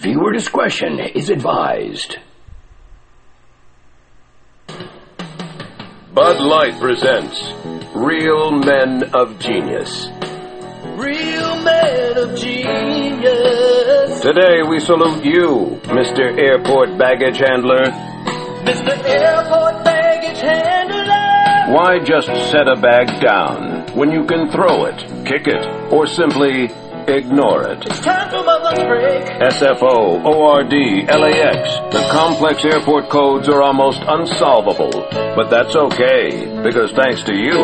Viewer discretion is advised. Bud Light presents Real Men of Genius. Real men of genius. Today we salute you, Mr. Airport Baggage Handler. Mr. Airport Baggage Handler. Why just set a bag down when you can throw it, kick it, or simply ignore it? It's time for my lunch break. SFO, ORD, LAX. The complex airport codes are almost unsolvable. But that's okay, because thanks to you,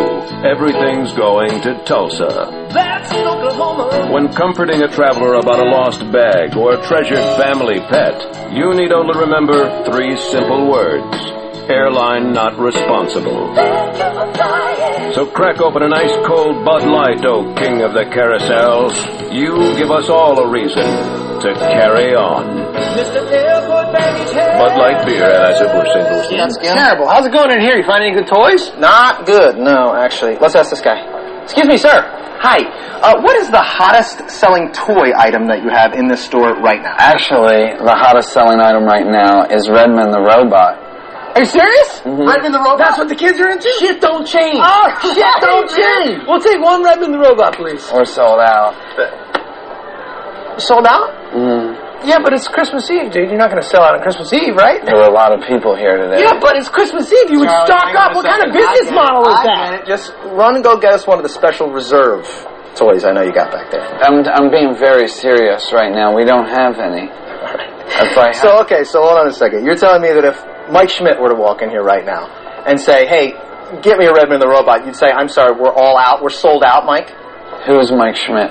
everything's going to Tulsa. That's Oklahoma. When comforting a traveler about a lost bag or a treasured family pet, you need only remember three simple words. Airline not responsible. So crack open an ice cold Bud Light, oh king of the carousel. You give us all a reason to carry on. Mr. Airport Baggage Handler. Bud Light beer, Anheuser-Busch Singles. Terrible. How's it going in here? You find any good toys? Not good. No, actually. Let's ask this guy. Excuse me, sir. Hi. Uh, what is the hottest selling toy item that you have in this store right now? Actually, the hottest selling item right now is Redman the robot. Are you serious? Redmond the robot. That's what the kids are into. Shit don't change. Oh, shit don't change. We'll take one Redmond the robot, please. We're sold out. Sold out? Mm. Yeah, but it's Christmas Eve, dude. You're not going to sell out on Christmas Eve, right? There were a lot of people here today. Yeah, but it's Christmas Eve. You would Charlie, stock up. What kind of business model is I that? Just run and go get us one of the special reserve toys I know you got back there. I'm, I'm being very serious right now. We don't have any. If I So okay, so hold on a second. You're telling me that if Mike Schmidt were to walk in here right now and say, "Hey, get me a Redmond the robot," you'd say, "I'm sorry, we're all out. We're sold out, Mike." who's Mike Schmidt?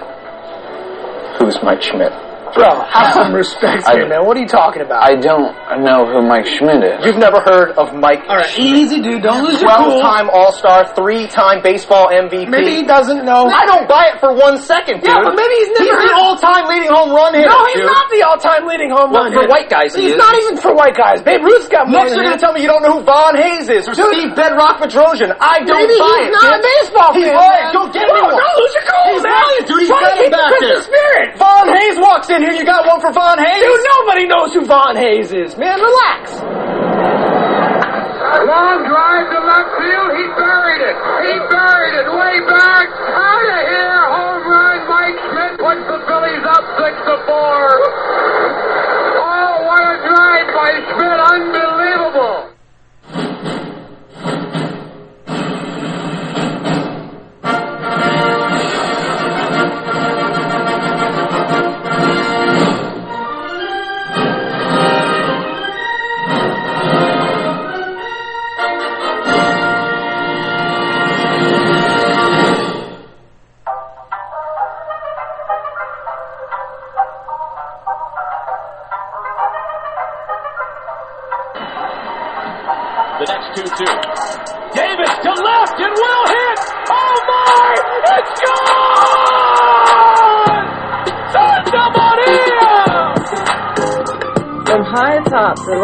Who's Mike Schmidt? Bro, have some respect I- here, man. What are you talking about? I don't know who Mike Schmidt is. You've never heard of Mike? All right, easy, dude. Don't lose your cool. Twelve-time All-Star, three-time baseball MVP. Maybe he doesn't know. I don't buy it for one second, dude. Yeah, but maybe he's never He's the all-time leading home run hitter. No, he's dude. not the all-time leading home Well, run for hitter. white guys, he he's is. not even for white guys. Babe Ruth's got more Next, than you're gonna tell me you don't know who Von Hayes is or Steve Bedrock Bedrosian. I don't Maybe buy he's it. not bitch. a baseball He's fan. right. man. Don't get no, me one. Don't lose your cool, He's man. right, dude. He's Try to got it keep the Christmas spirit. Von Hayes walks in here. You got one for Von Hayes? Dude, nobody knows who Von Hayes is, man. Relax. Long drive to left field. He buried it. He buried it way back. Out of here. Home run. Mike Schmidt puts the Phillies up six to four. Oh, what a drive by Schmidt. Unbelievable.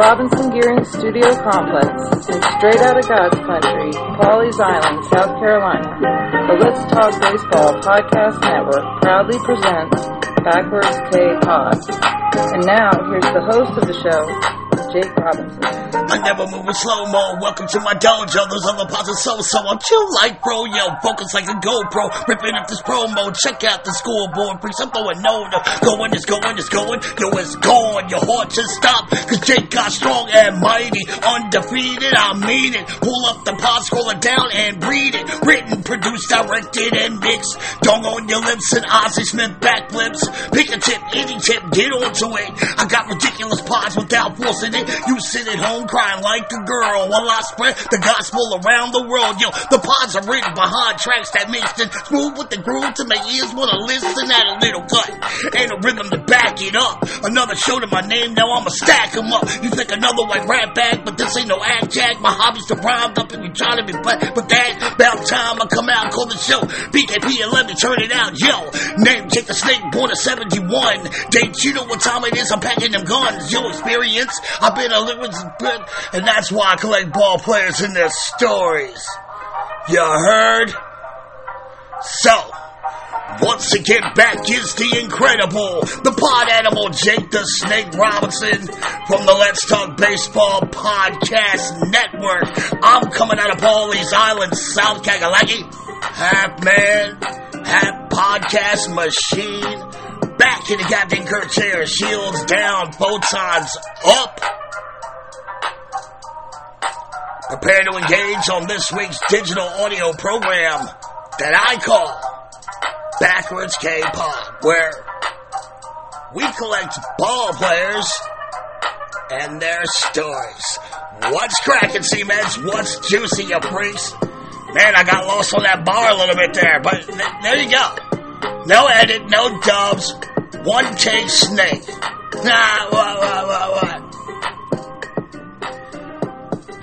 Robinson Gearing Studio Complex and straight out of God's country, Pawleys Island, South Carolina, the Let's Talk Baseball Podcast Network proudly presents Backwards K Pod. And now, here's the host of the show, Jake Robinson. Never move in slow mo. Welcome to my dojo. Those other parts are so so. I'm chill like bro, yo. Focus like a GoPro. Ripping up this promo. Check out the scoreboard. Bring something with no no. Going is going is going. Yo, it's gone. Your heart should stop. Cause Jake got strong and mighty. Undefeated, I mean it. Pull up the pod, scroll it down and read it. Written, produced, directed, and mixed. Dong on your lips and Ozzy Smith backflips. Pick a tip, any tip, get onto it. I got ridiculous pods without forcing it. You sit at home crying like a girl while I spread the gospel around the world. Yo, the pods are written behind tracks that mixed and smooth with the groove to make ears wanna listen at a little cut. Ain't a rhythm to back it up. Another show to my name, now I'ma stack 'em up. You think another white rap bag, but this ain't no act jack. My hobby's to rhyme up and you trying to be black, but that about time I come out call the show. BKP and let me turn it out, yo. Name Jake the Snake, born in 71. Date, you know what time it is, I'm packing them guns. Yo, experience, I've been a lyrics bit, and that's why I collect ball players in their stories. You heard? So, Once again, back is the incredible, the pod animal Jake the Snake Robinson from the Let's Talk Baseball Podcast Network. I'm coming out of Pawleys Island, South Kakalaki. Half man, half podcast machine. Back in the Captain Kirk chair, shields down, photons up. Prepare to engage on this week's digital audio program that I call Backwards K-Pod, where we collect ball players and their stories. What's cracking, C-Meds? What's juicy, you freaks? Man, I got lost on that bar a little bit there, but th- there you go. No edit, no dubs, one take snake. Nah, what, what, what, what?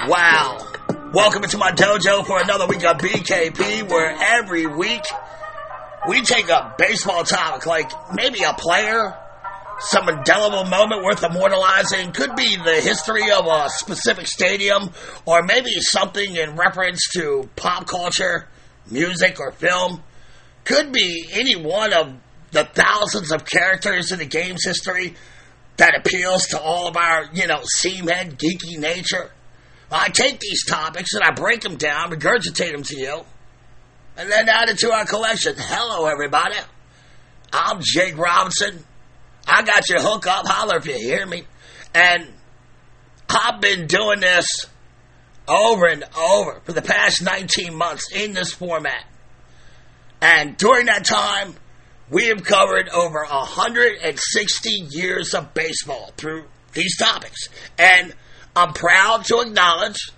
Wow. Welcome into my dojo for another week of BKP, where every week we take a baseball topic, like maybe a player, some indelible moment worth immortalizing. Could be the history of a specific stadium, or maybe something in reference to pop culture, music, or film. Could be any one of the thousands of characters in the game's history that appeals to all of our, you know, seamhead geeky nature. I take these topics and I break them down, regurgitate them to you, and then add it to our collection. Hello, everybody. I'm Jake Robinson. I got your hook up. Holler if you hear me. And I've been doing this over and over for the past 19 months in this format. And during that time, we have covered over 160 years of baseball through these topics. And I'm proud to acknowledge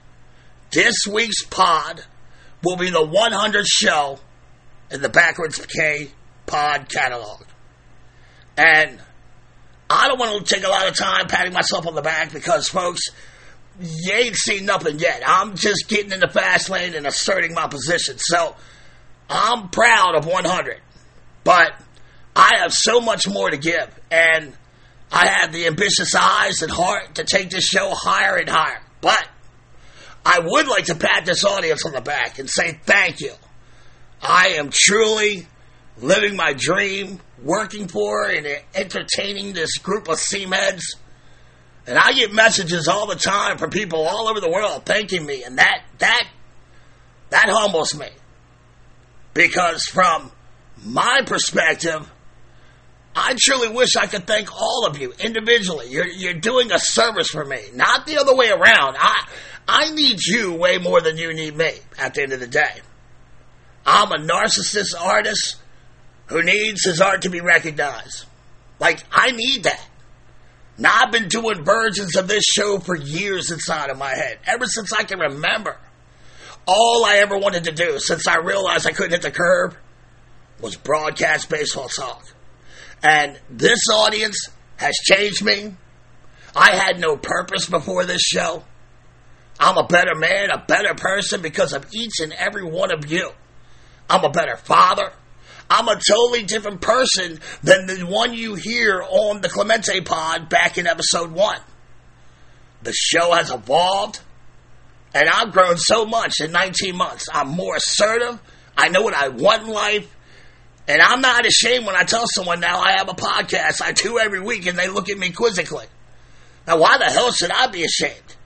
this week's pod will be the 100th show in the Backwards K pod catalog. And I don't want to take a lot of time patting myself on the back because, folks, you ain't seen nothing yet. I'm just getting in the fast lane and asserting my position. So I'm proud of 100. But I have so much more to give. And I have the ambitious eyes and heart to take this show higher and higher. But I would like to pat this audience on the back and say thank you. I am truly living my dream, working for and entertaining this group of seamheads. And I get messages all the time from people all over the world thanking me, and that that that humbles me. Because from my perspective, I truly wish I could thank all of you individually. You're you're doing a service for me, not the other way around. I I need you way more than you need me at the end of the day. I'm a narcissist artist who needs his art to be recognized. Like, I need that. Now, I've been doing versions of this show for years inside of my head, ever since I can remember. All I ever wanted to do since I realized I couldn't hit the curb was broadcast baseball talk. And this audience has changed me. I had no purpose before this show. I'm a better man, a better person because of each and every one of you. I'm a better father. I'm a totally different person than the one you hear on the Clemente pod back in episode one. The show has evolved, and I've grown so much in 19 months. I'm more assertive. I know what I want in life. And I'm not ashamed when I tell someone now I have a podcast. I do every week, and they look at me quizzically. Now, why the hell should I be ashamed?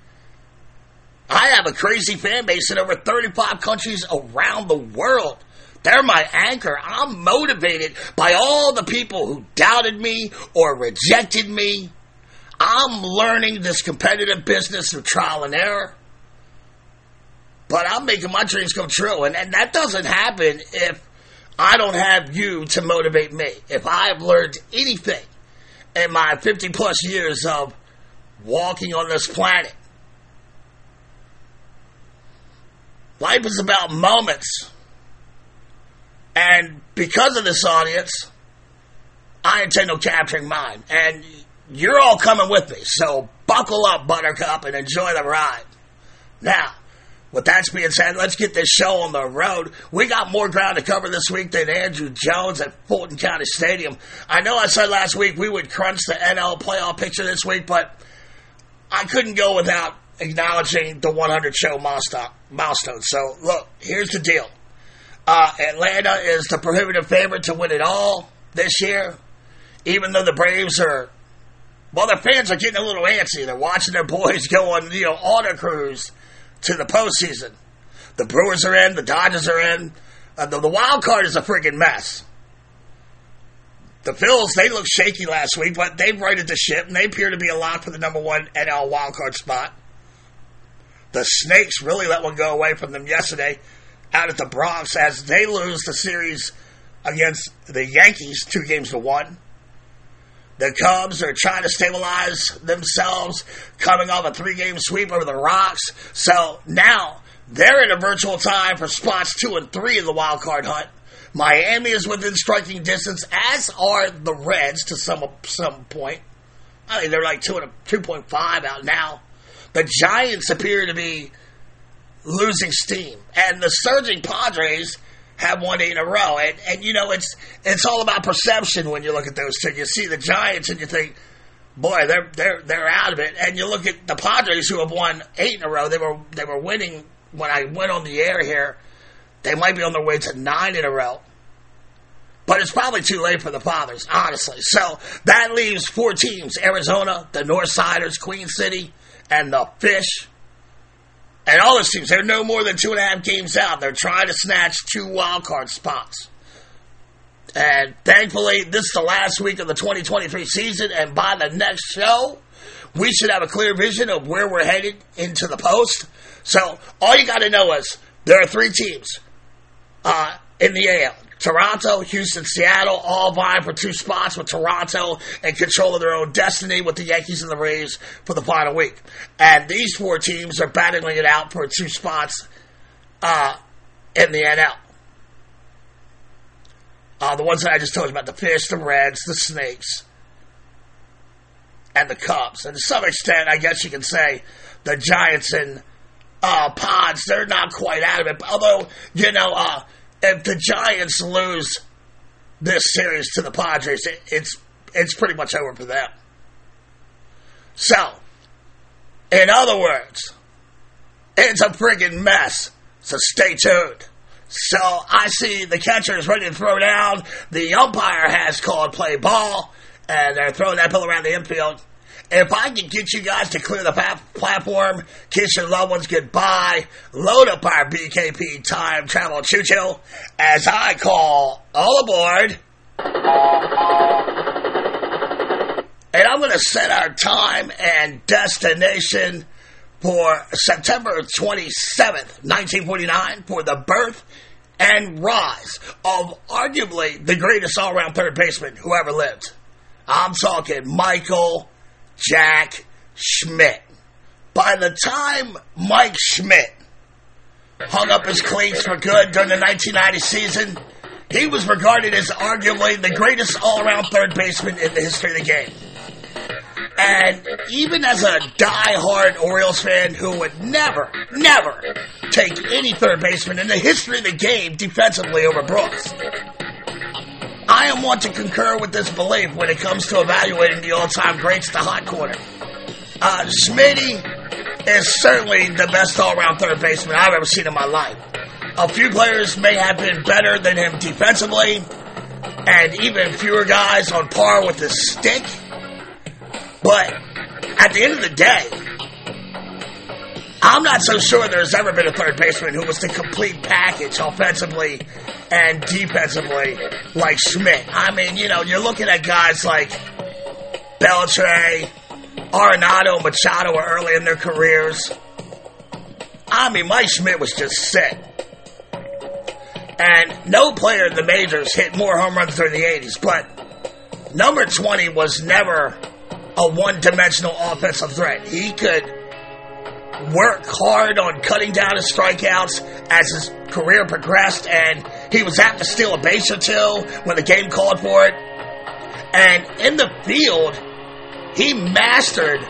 I have a crazy fan base in over 35 countries around the world. They're my anchor. I'm motivated by all the people who doubted me or rejected me. I'm learning this competitive business through trial and error. But I'm making my dreams come true. And, and that doesn't happen if I don't have you to motivate me. If I have learned anything in my 50 plus years of walking on this planet, life is about moments. And because of this audience, I intend on capturing mine. And you're all coming with me. So buckle up, Buttercup, and enjoy the ride. Now, with that being said, let's get this show on the road. We got more ground to cover this week than Andruw Jones at Fulton County Stadium. I know I said last week we would crunch the NL playoff picture this week, but I couldn't go without acknowledging the 100 show milestone. So, look, here's the deal. Uh, Atlanta is the prohibitive favorite to win it all this year, even though the Braves are. Well, their fans are getting a little antsy. They're watching their boys go on, you know, auto cruise to the postseason. The Brewers are in, the Dodgers are in. Uh, the, the wild card is a friggin' mess. The Phils, they looked shaky last week, but they've righted the ship, and they appear to be a lock for the number one NL wildcard spot. The Snakes really let one go away from them yesterday out at the Bronx as they lose the series against the Yankees two games to one. The Cubs are trying to stabilize themselves, coming off a three game sweep over the Rocks. So now they're in a virtual tie for spots two and three in the wild card hunt. Miami is within striking distance, as are the Reds to some some point. I think they're like two and two point five out now. The Giants appear to be losing steam, and the surging Padres have won eight in a row. And, and you know, it's it's all about perception when you look at those two. You see the Giants and you think, boy, they're they're they're out of it. And you look at the Padres who have won eight in a row. They were they were winning when I went on the air here. They might be on their way to nine in a row. But it's probably too late for the Fathers, honestly. So that leaves four teams Arizona, the Northsiders, Queen City, and the Fish. And all those teams, they're no more than two and a half games out. They're trying to snatch two wild card spots. And thankfully, this is the last week of the 2023 season, and by the next show, we should have a clear vision of where we're headed into the post. So all you got to know is there are three teams uh, in the AL. Toronto, Houston, Seattle, all vying for two spots with Toronto in control of their own destiny with the Yankees and the Rays for the final week. And these four teams are battling it out for two spots uh, in the NL. Uh, the ones that I just told you about the Fish, the Reds, the Snakes, and the Cubs. And to some extent, I guess you can say the Giants and uh, Pods, they're not quite out of it. Although, you know, uh, if the Giants lose this series to the Padres, it, it's it's pretty much over for them. So, in other words, it's a friggin' mess. So stay tuned. So I see the catcher is ready to throw down. The umpire has called play ball, and they're throwing that ball around the infield. If I can get you guys to clear the platform, kiss your loved ones goodbye, load up our BKP time travel choo choo, as I call all aboard. And I'm going to set our time and destination for September 27th, 1949, for the birth and rise of arguably the greatest all around third baseman who ever lived. I'm talking Michael Jack Schmidt. By the time Mike Schmidt hung up his cleats for good during the 1990 season, he was regarded as arguably the greatest all around third baseman in the history of the game. And even as a die-hard Orioles fan who would never, never take any third baseman in the history of the game defensively over Brooks, I am one to concur with this belief when it comes to evaluating the all-time greats, the hot corner. Uh, Smitty is certainly the best all-around third baseman I've ever seen in my life. A few players may have been better than him defensively, and even fewer guys on par with his stick. But at the end of the day, I'm not so sure there's ever been a third baseman who was the complete package offensively and defensively like Schmidt. I mean, you know, you're looking at guys like Beltre, Arenado, Machado were early in their careers. I mean, Mike Schmidt was just sick. And no player in the majors hit more home runs during the 80s, but number 20 was never a one dimensional offensive threat. He could work hard on cutting down his strikeouts as his career progressed, and he was apt to steal a base or two when the game called for it. And in the field, he mastered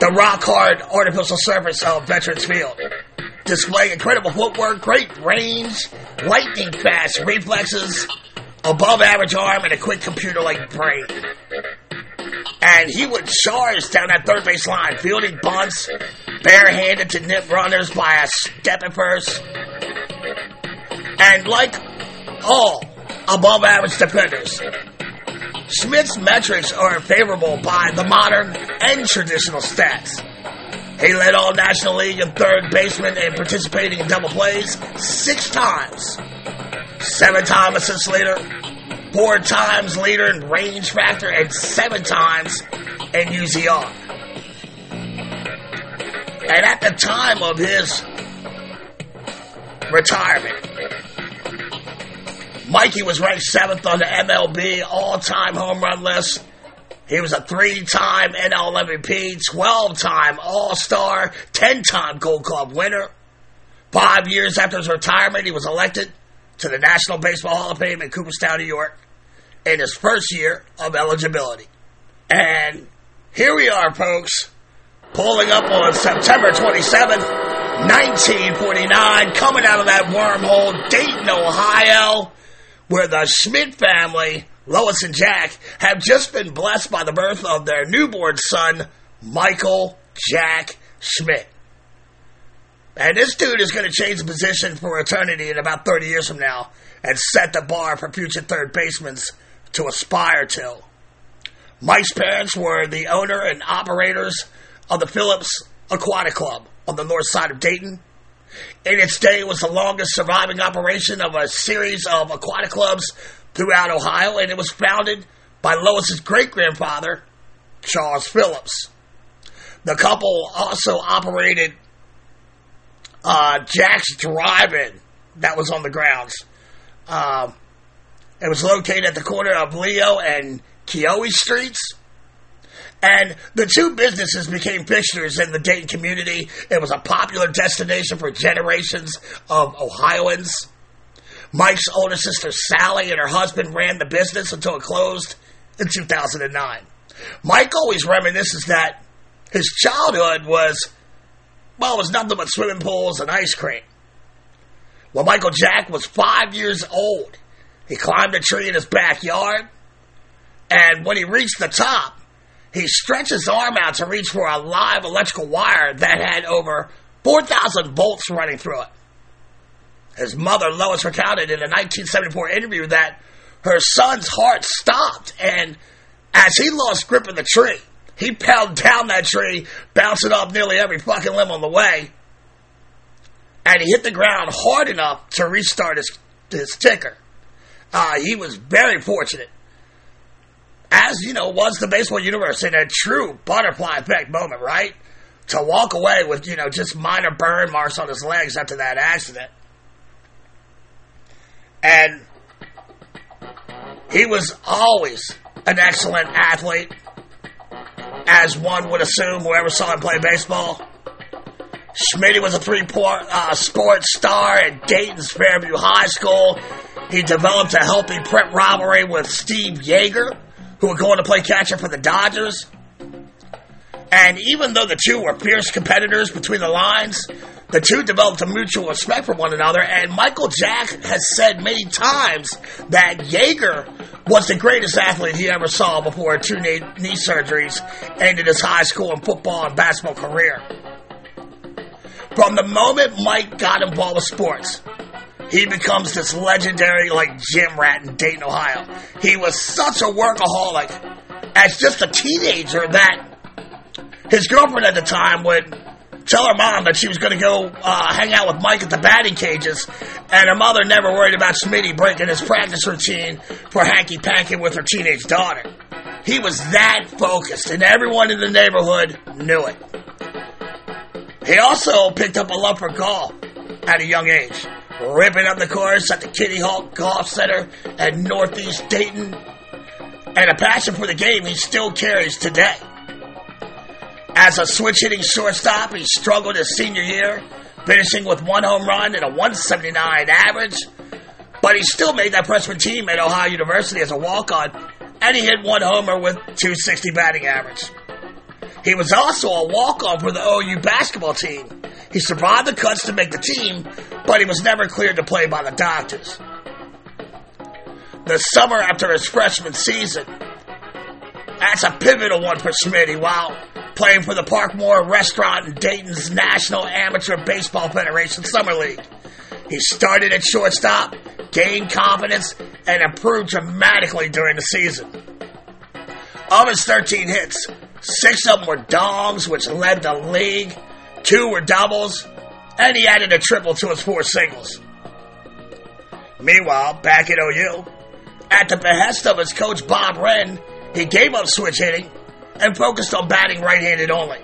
the rock hard artificial surface of Veterans Field, displaying incredible footwork, great range, lightning fast reflexes, above average arm, and a quick computer like brain. And he would charge down that third base line, fielding bunts, barehanded to nip runners by a step at first. And like all above average defenders, Schmidt's metrics are favorable by the modern and traditional stats. He led all National League in third baseman and participating in double plays six times. Seven time assist leader, four times leader in range factor, and seven times in UZR. And at the time of his retirement, Mikey was ranked seventh on the MLB all-time home run list. He was a three-time NL MVP, 12-time All-Star, 10-time Gold Glove winner. Five years after his retirement, he was elected to the National Baseball Hall of Fame in Cooperstown, New York, in his first year of eligibility. And here we are, folks, pulling up on September 27th, 1949, coming out of that wormhole, Dayton, Ohio, where the Schmidt family, Lois and Jack, have just been blessed by the birth of their newborn son, Michael Jack Schmidt. And this dude is going to change position for eternity in about 30 years from now and set the bar for future third basemen to aspire to. Mike's parents were the owner and operators of the Phillips Aquatic Club on the north side of Dayton. In its day, it was the longest surviving operation of a series of aquatic clubs throughout Ohio, and it was founded by Lois's great grandfather, Charles Phillips. The couple also operated uh, Jack's Drive-In that was on the grounds. Um, it was located at the corner of Leo and Keowee Streets. And the two businesses became fixtures in the Dayton community. It was a popular destination for generations of Ohioans. Mike's older sister Sally and her husband ran the business until it closed in 2009. Mike always reminisces that his childhood was, well, was nothing but swimming pools and ice cream. When Michael Jack was five years old, he climbed a tree in his backyard, and when he reached the top, he stretched his arm out to reach for a live electrical wire that had over 4,000 volts running through it. His mother, Lois, recounted in a 1974 interview that her son's heart stopped, and as he lost grip of the tree, he pedaled down that tree, bouncing off nearly every fucking limb on the way, and he hit the ground hard enough to restart his, his ticker. Uh, he was very fortunate as you know, was the baseball universe in a true butterfly effect moment, right? To walk away with, you know, just minor burn marks on his legs after that accident. And he was always an excellent athlete, as one would assume whoever saw him play baseball. Schmidt was a three-point uh, sports star at Dayton's Fairview High School. He developed a healthy prep rivalry with Steve Yeager, who were going to play catcher for the Dodgers. And even though the two were fierce competitors between the lines, the two developed a mutual respect for one another. And Michael Jack has said many times that Yeager was the greatest athlete he ever saw before two knee, knee surgeries ended his high school and football and basketball career. From the moment Mike got involved with sports, he becomes this legendary, like, gym rat in Dayton, Ohio. He was such a workaholic as just a teenager that his girlfriend at the time would tell her mom that she was going to go uh, hang out with Mike at the batting cages, and her mother never worried about Smitty breaking his practice routine for hanky panky with her teenage daughter. He was that focused, and everyone in the neighborhood knew it. He also picked up a love for golf at a young age, ripping up the course at the Kitty Hawk Golf Center at Northeast Dayton, and a passion for the game he still carries today. As a switch hitting shortstop, he struggled his senior year, finishing with one home run and a 179 average. But he still made that freshman team at Ohio University as a walk on, and he hit one homer with 260 batting average. He was also a walk on for the OU basketball team. He survived the cuts to make the team, but he was never cleared to play by the doctors. The summer after his freshman season, that's a pivotal one for Smitty. While playing for the Parkmore Restaurant in Dayton's National Amateur Baseball Federation Summer League, He started at shortstop, gained confidence, and improved dramatically during the season. Of his 13 hits, six of them were dongs, which led the league, two were doubles, and he added a triple to his four singles. Meanwhile, back at OU, at the behest of his coach Bob Wren, he gave up switch hitting and focused on batting right-handed only.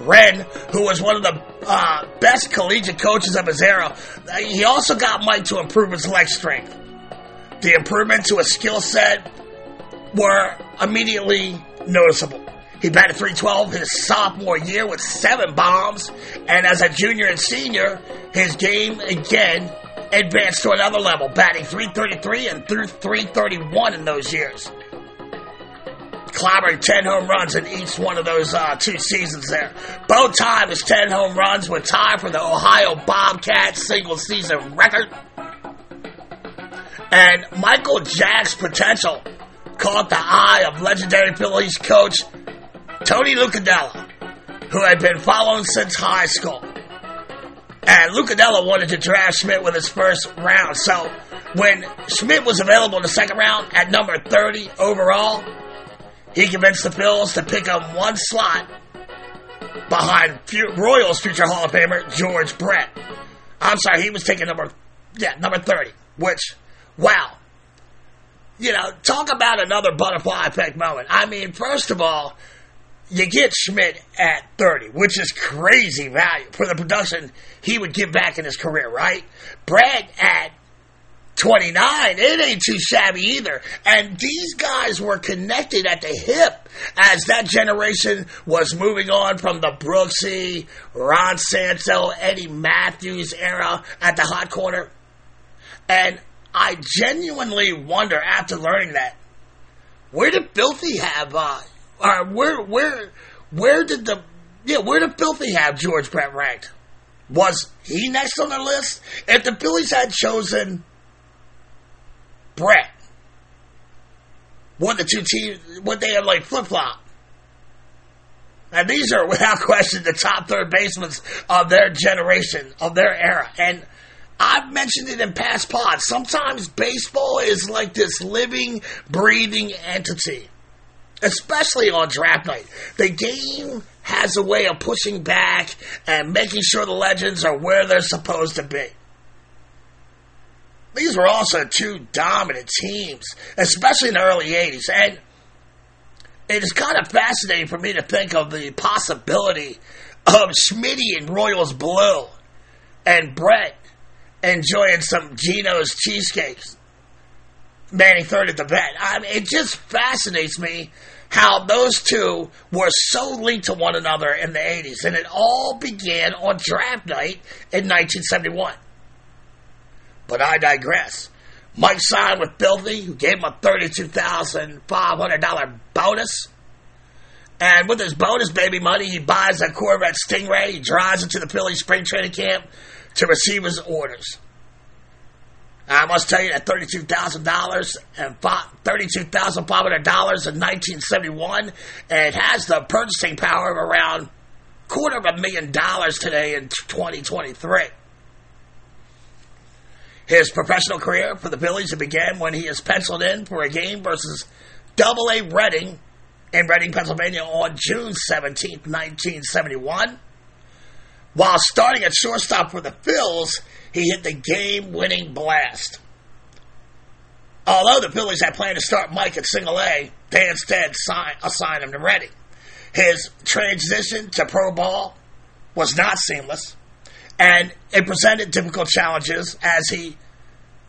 Wren, who was one of the uh, best collegiate coaches of his era, he also got Mike to improve his leg strength. The improvement to his skill set were immediately noticeable. He batted 312 his sophomore year with seven bombs, and as a junior and senior, his game again advanced to another level, batting 333 and through 331 in those years. Clobbering 10 home runs in each one of those uh, two seasons there. Both times his 10 home runs were tied for the Ohio Bobcats single season record. And Michael Jack's potential caught the eye of legendary Phillies coach Tony Lucadella, who had been following since high school. And Lucadella wanted to draft Schmidt with his first round. So when Schmidt was available in the second round at number 30 overall, he convinced the Phils to pick him one slot behind Royals future Hall of Famer George Brett. I'm sorry, he was taking number, yeah, number 30, which, wow. You know, talk about another butterfly effect moment. I mean, first of all, you get Schmidt at 30, which is crazy value for the production he would give back in his career, right? Brett at 29, it ain't too shabby either. And these guys were connected at the hip as that generation was moving on from the Brooksy, Ron Santo, Eddie Mathews era at the hot corner. And I genuinely wonder after learning that, where did Filthy have, uh, where, where, where did the, yeah, where did Filthy have George Brett ranked? Was he next on the list? If the Phillies had chosen Brett. One the two teams, would they have like flip flop? And these are, without question, the top third basemen of their generation, of their era. And I've mentioned it in past pods. Sometimes baseball is like this living, breathing entity, especially on draft night. The game has a way of pushing back and making sure the legends are where they're supposed to be. These were also two dominant teams, especially in the early 80s. And it is kind of fascinating for me to think of the possibility of Schmitty and Royals Blue and Brett enjoying some Geno's cheesecakes. Manning third at the bat. I mean, it just fascinates me how those two were so linked to one another in the 80s. And it all began on draft night in 1971. But I digress. Mike signed with Filthy, who gave him a $32,500 bonus. And with his bonus baby money, he buys a Corvette Stingray. He drives it to the Philly spring training camp to receive his orders. I must tell you that $32,000 and $32,500 in 1971, it has the purchasing power of around quarter of a million dollars today in 2023. His professional career for the Phillies began when he is penciled in for a game versus Double A Reading in Reading, Pennsylvania on June 17, 1971. While starting at shortstop for the Phils, he hit the game-winning blast. Although the Phillies had planned to start Mike at single A, they instead sign, assigned him to Reading. His transition to pro ball was not seamless and it presented difficult challenges as he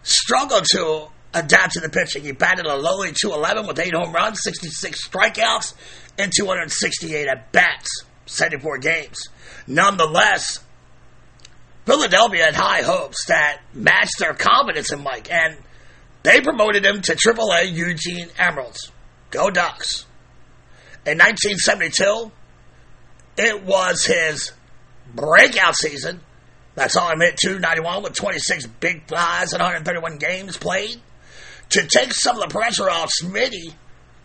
struggled to adapt to the pitching. He batted a lowly 211 with eight home runs, 66 strikeouts, and 268 at bats, 74 games. Nonetheless, Philadelphia had high hopes that matched their confidence in Mike, and they promoted him to AAA Eugene Emeralds. Go Ducks. In 1972, it was his breakout season that's all I meant, 291 with 26 big flies and 131 games played. To take some of the pressure off Smitty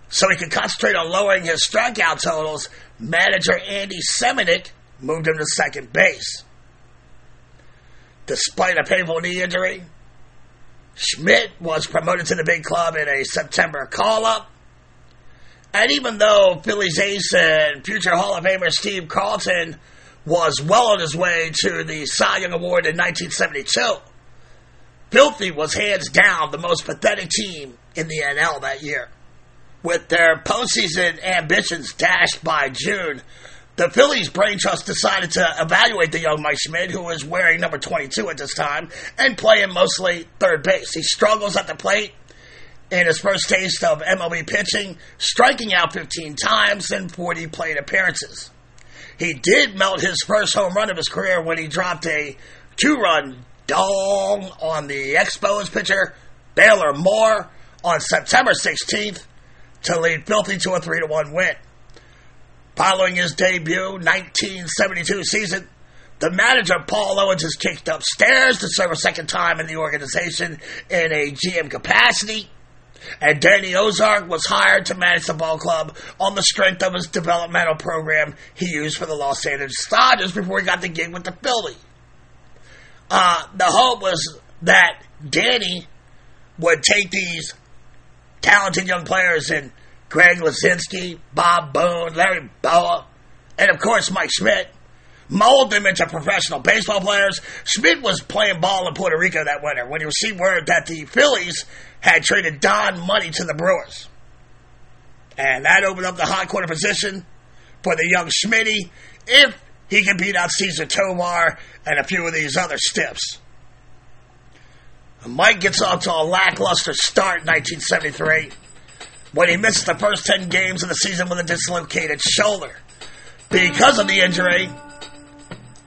so he could concentrate on lowering his strikeout totals, manager Andy Seminick moved him to second base. Despite a painful knee injury, Schmidt was promoted to the big club in a September call up. And even though Phillies ace and future Hall of Famer Steve Carlton was well on his way to the Cy Young Award in 1972, Filthy was hands down the most pathetic team in the NL that year. With their postseason ambitions dashed by June, the Phillies brain trust decided to evaluate the young Mike Schmidt, who was wearing number 22 at this time, and play him mostly third base. He struggles at the plate in his first taste of MLB pitching, striking out 15 times in 40 plate appearances. He did melt his first home run of his career when he dropped a two-run dong on the Expos pitcher Balor Moore on September 16th to lead Filthy to a 3-1 win. Following his debut 1972 season, the manager Paul Owens is kicked upstairs to serve a second time in the organization in a GM capacity. And Danny Ozark was hired to manage the ball club on the strength of his developmental program he used for the Los Angeles Dodgers before he got the gig with the Phillies. Uh, the hope was that Danny would take these talented young players in Greg Luzinski, Bob Boone, Larry Bowa, and of course Mike Schmidt, mold them into professional baseball players. Schmidt was playing ball in Puerto Rico that winter when he received word that the Phillies had traded Don Money to the Brewers. And that opened up the hot corner position for the young Schmitty if he can beat out Cesar Tovar and a few of these other stiffs. Mike gets off to a lackluster start in 1973 when he missed the first 10 games of the season with a dislocated shoulder. Because of the injury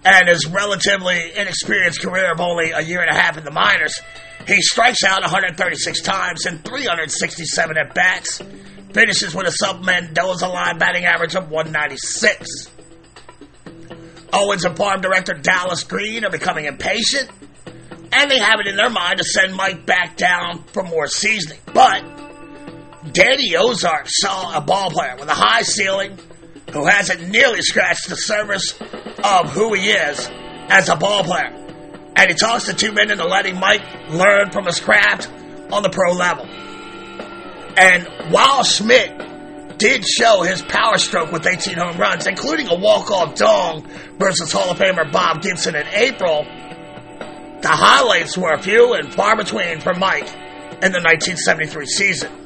and his relatively inexperienced career of only a year and a half in the minors, he strikes out 136 times in 367 at bats, finishes with a sub Mendoza line batting average of 196. Owens and farm director Dallas Green are becoming impatient, and they have it in their mind to send Mike back down for more seasoning. But Danny Ozark saw a ball player with a high ceiling who hasn't nearly scratched the surface of who he is as a ball player. And he talks the two men into letting Mike learn from his craft on the pro level. And while Schmidt did show his power stroke with 18 home runs, including a walk-off dong versus Hall of Famer Bob Gibson in April, the highlights were few and far between for Mike in the 1973 season.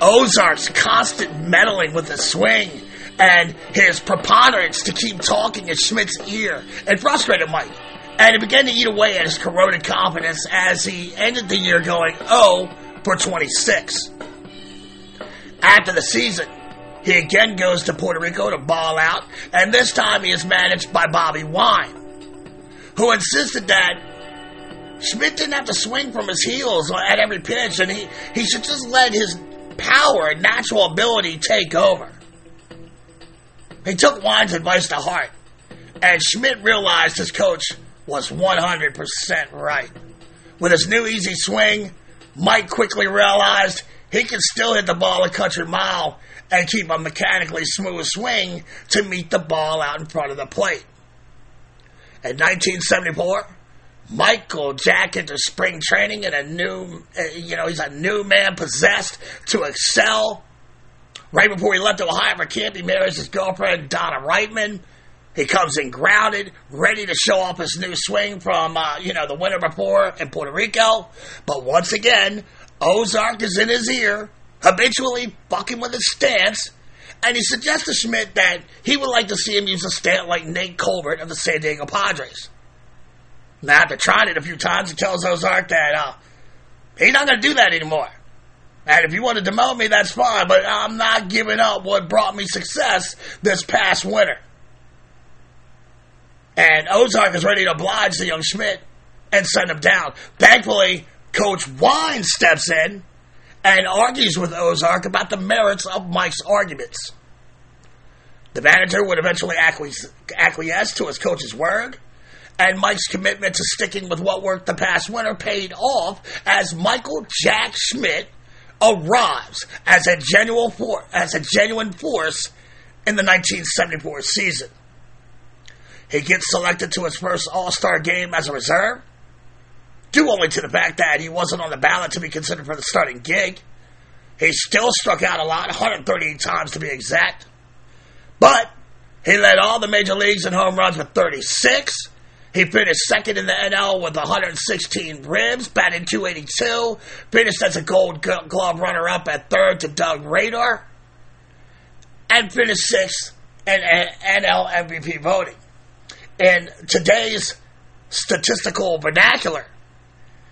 Ozark's constant meddling with the swing and his preponderance to keep talking in Schmidt's ear and frustrated Mike. And it began to eat away at his corroded confidence as he ended the year going 0 for 26. After the season, he again goes to Puerto Rico to ball out, and this time he is managed by Bobby Wine, who insisted that Schmidt didn't have to swing from his heels at every pitch, and he, he should just let his power and natural ability take over. He took Wine's advice to heart, and Schmidt realized his coach was 100% right. With his new easy swing, Mike quickly realized he could still hit the ball a country mile and keep a mechanically smooth swing to meet the ball out in front of the plate. In 1974, Michael Jack into spring training and a new, uh, you know, he's a new man possessed to excel. Right before he left Ohio for camp, he marries his girlfriend, Donna Reitman. He comes in grounded, ready to show off his new swing from, uh, you know, the winter before in Puerto Rico. But once again, Ozark is in his ear, habitually fucking with his stance, and he suggests to Schmidt that he would like to see him use a stance like Nate Colbert of the San Diego Padres. Now, after trying it a few times, he tells Ozark that uh, he's not going to do that anymore. And if you want to demote me, that's fine, but I'm not giving up what brought me success this past winter. And Ozark is ready to oblige the young Schmidt and send him down. Thankfully, Coach Wine steps in and argues with Ozark about the merits of Mike's arguments. The manager would eventually acquiesce to his coach's word, and Mike's commitment to sticking with what worked the past winter paid off as Michael Jack Schmidt arrives as a genuine for- as a genuine force in the 1974 season. He gets selected to his first All Star game as a reserve, due only to the fact that he wasn't on the ballot to be considered for the starting gig. He still struck out a lot, 138 times to be exact. But he led all the major leagues in home runs with 36. He finished second in the NL with 116 ribs, batted 282. Finished as a Gold Glove runner-up at third to Doug Rader, and finished sixth in NL MVP voting. In today's statistical vernacular,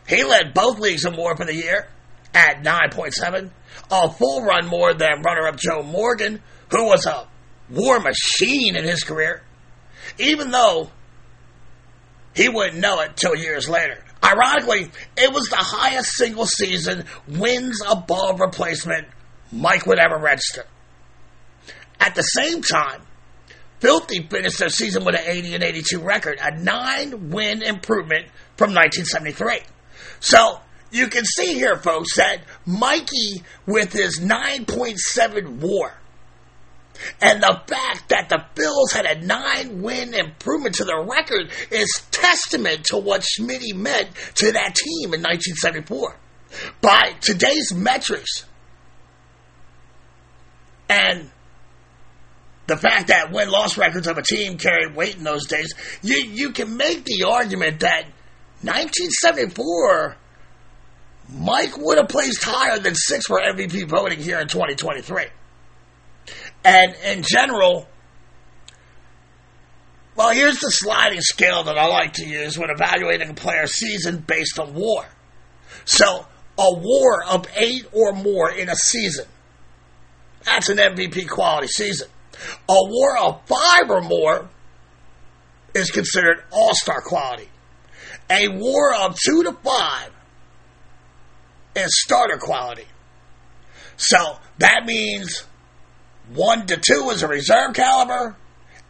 he led both leagues in WAR for the year at 9.7, a full run more than runner-up Joe Morgan, who was a war machine in his career, even though he wouldn't know it till years later. Ironically, it was the highest single season wins above replacement Mike would ever register. At the same time, Filthy finished their season with an 80 and 82 record, a nine win improvement from 1973. So you can see here, folks, that Mikey, with his 9.7 war, and the fact that the Phils had a nine win improvement to their record is testament to what Schmidt meant to that team in 1974. By today's metrics, and the fact that win loss records of a team carried weight in those days, you, you can make the argument that 1974, Mike would have placed higher than six for MVP voting here in 2023. And in general, well, here's the sliding scale that I like to use when evaluating a player's season based on war. So, a war of eight or more in a season. That's an MVP quality season. A war of five or more is considered all star quality. A war of two to five is starter quality. So that means one to two is a reserve caliber,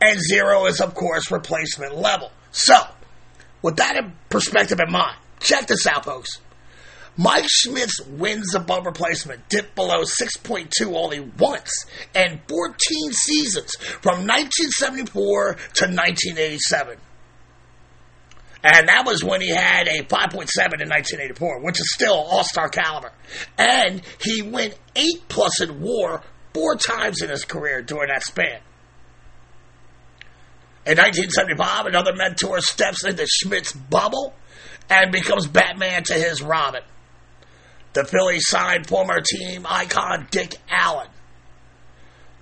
and zero is, of course, replacement level. So, with that in perspective in mind, check this out, folks. Mike Schmidt's wins above replacement dipped below 6.2 only once in 14 seasons from 1974 to 1987. And that was when he had a 5.7 in 1984, which is still all star caliber. And he went 8 plus in war four times in his career during that span. In 1975, another mentor steps into Schmidt's bubble and becomes Batman to his Robin. The Phillies signed former team icon Dick Allen.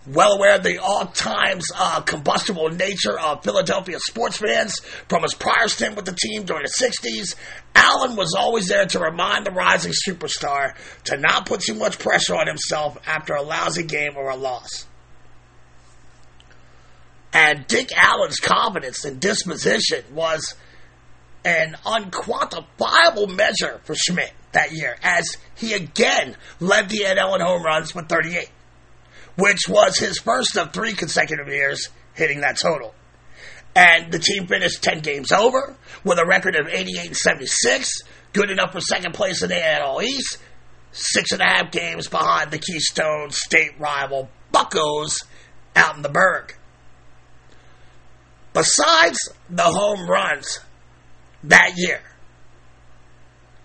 Well aware of the all-times uh, combustible nature of Philadelphia sports fans from his prior stint with the team during the 60s, Allen was always there to remind the rising superstar to not put too much pressure on himself after a lousy game or a loss. And Dick Allen's confidence and disposition was an unquantifiable measure for Schmidt that year, as he again led the NL in home runs with 38, which was his first of three consecutive years hitting that total. And the team finished 10 games over with a record of 88 and 76, good enough for second place in the NL East, six and a half games behind the Keystone State rival Buccos out in the Burgh. Besides the home runs that year,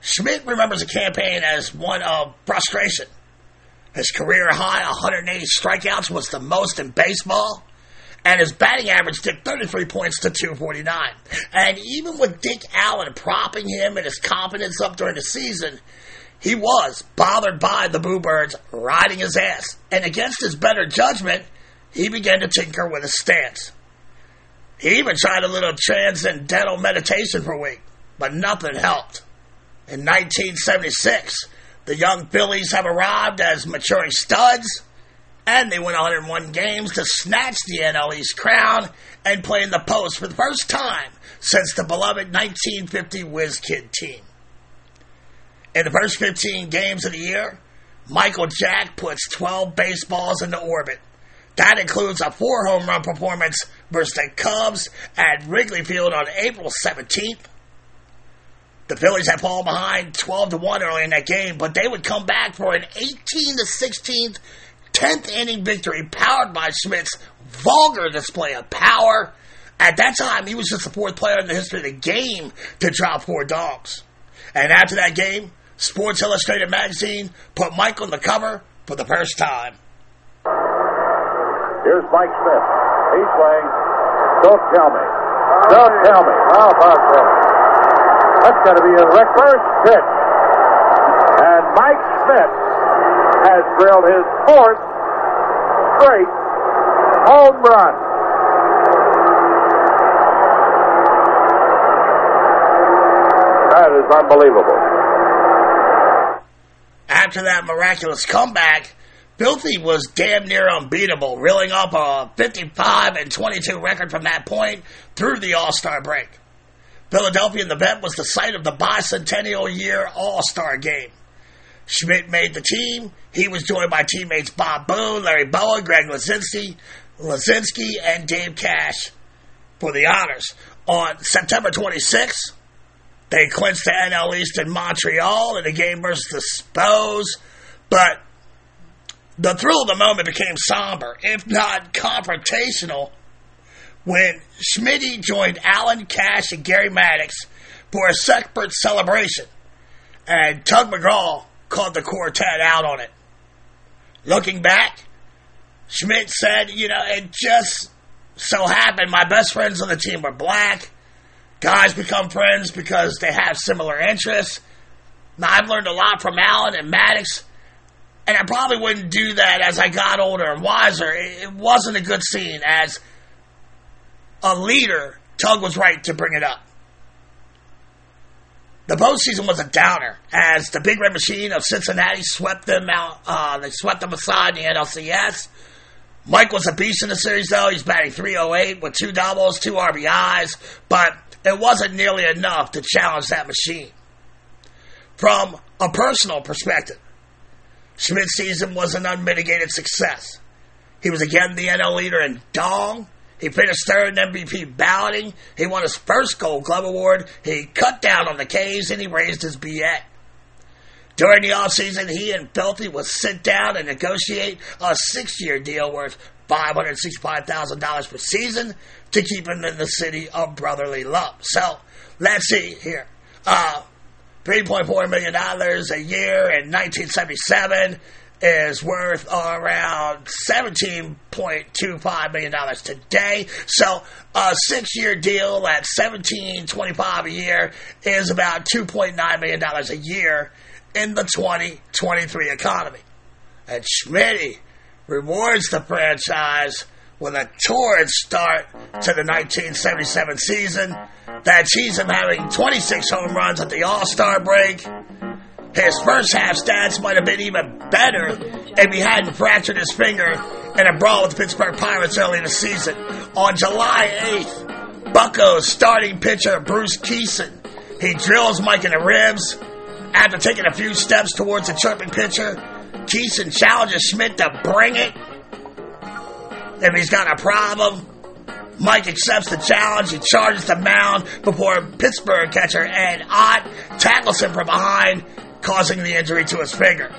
Schmidt remembers the campaign as one of frustration. His career high 180 strikeouts was the most in baseball, and his batting average dipped 33 points to 249. And even with Dick Allen propping him and his confidence up during the season, he was bothered by the Boo Birds riding his ass. And against his better judgment, he began to tinker with his stance. He even tried a little transcendental meditation for a week, but nothing helped. In 1976, the young Phillies have arrived as maturing studs, and they win 101 games to snatch the NL East crown and play in the post for the first time since the beloved 1950 Whiz Kid team. In the first 15 games of the year, Michael Jack puts 12 baseballs into orbit. That includes a four home run performance versus the Cubs at Wrigley Field on April 17th. The Phillies had fallen behind 12 to 1 early in that game, but they would come back for an 18 to 16th 10th inning victory powered by Schmidt's vulgar display of power At that time, he was just the fourth player in the history of the game to drop four dogs. And after that game, Sports Illustrated magazine put Mike on the cover for the first time. Here's Mike Schmidt. He's playing. Don't tell me. Don't tell me. How about that? That's going to be a reverse pitch. And Mike Schmidt has drilled his fourth straight home run. That is unbelievable. After that miraculous comeback, Filthy was damn near unbeatable, reeling up a 55 and 22 record from that point through the All Star break. Philadelphia in the vet was the site of the bicentennial year All Star game. Schmidt made the team. He was joined by teammates Bob Boone, Larry Bowa, Greg Luzinski, Luzinski, and Dave Cash for the honors. On September 26th, they clinched the NL East in Montreal in a game versus the Spos, but the thrill of the moment became somber, if not confrontational, when Schmidt joined Allen Cash and Gary Maddox for a separate celebration, and Tug McGraw called the quartet out on it. Looking back, Schmidt said, you know, it just so happened my best friends on the team were black. Guys become friends because they have similar interests. Now, I've learned a lot from Allen and Maddox, and I probably wouldn't do that as I got older and wiser. It wasn't a good scene. As a leader, Tug was right to bring it up. The postseason was a downer as the Big Red Machine of Cincinnati swept them out. Uh, they swept them aside in the NLCS. Mike was a beast in the series, though. He's batting 308 with two doubles, two RBIs, but it wasn't nearly enough to challenge that machine. From a personal perspective, Schmidt's season was an unmitigated success. He was again the NL leader in Dong. He finished third in MVP balloting. He won his first Gold Glove Award. He cut down on the K's and he raised his BA. During the offseason, he and Filthy would sit down and negotiate a six-year deal worth $565,000 per season to keep him in the city of brotherly love. So, let's see here. Uh, $3.4 million a year in 1977 is worth around $17.25 million today. So a six-year deal at $17.25 a year is about $2.9 million a year in the 2023 economy. And Schmidt rewards the franchise with a torrid start to the 1977 season that sees him having 26 home runs at the All-Star break. His first half stats might have been even better if he hadn't fractured his finger in a brawl with the Pittsburgh Pirates early in the season. On July 8th, Bucco's starting pitcher Bruce Kison, he drills Mike in the ribs. After taking a few steps towards the chirping pitcher, Kison challenges Schmidt to bring it. If he's got a problem, Mike accepts the challenge. He charges the mound before Pittsburgh catcher Ed Ott tackles him from behind, causing the injury to his finger.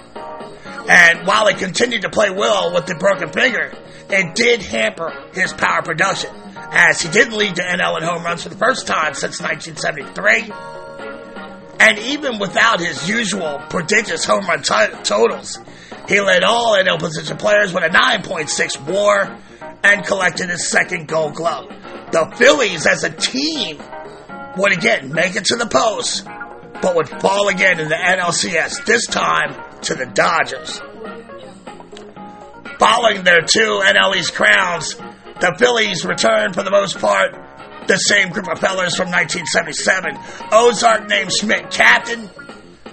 And while he continued to play well with the broken finger, it did hamper his power production, as he didn't lead the NL in home runs for the first time since 1973. And even without his usual prodigious home run t- totals, he led all NL position players with a 9.6 WAR and collected his second Gold Glove. The Phillies, as a team, would again make it to the post, but would fall again in the NLCS. This time to the Dodgers. Following their two NL East crowns, the Phillies returned for the most part the same group of fellas from 1977. Ozark named Schmidt captain,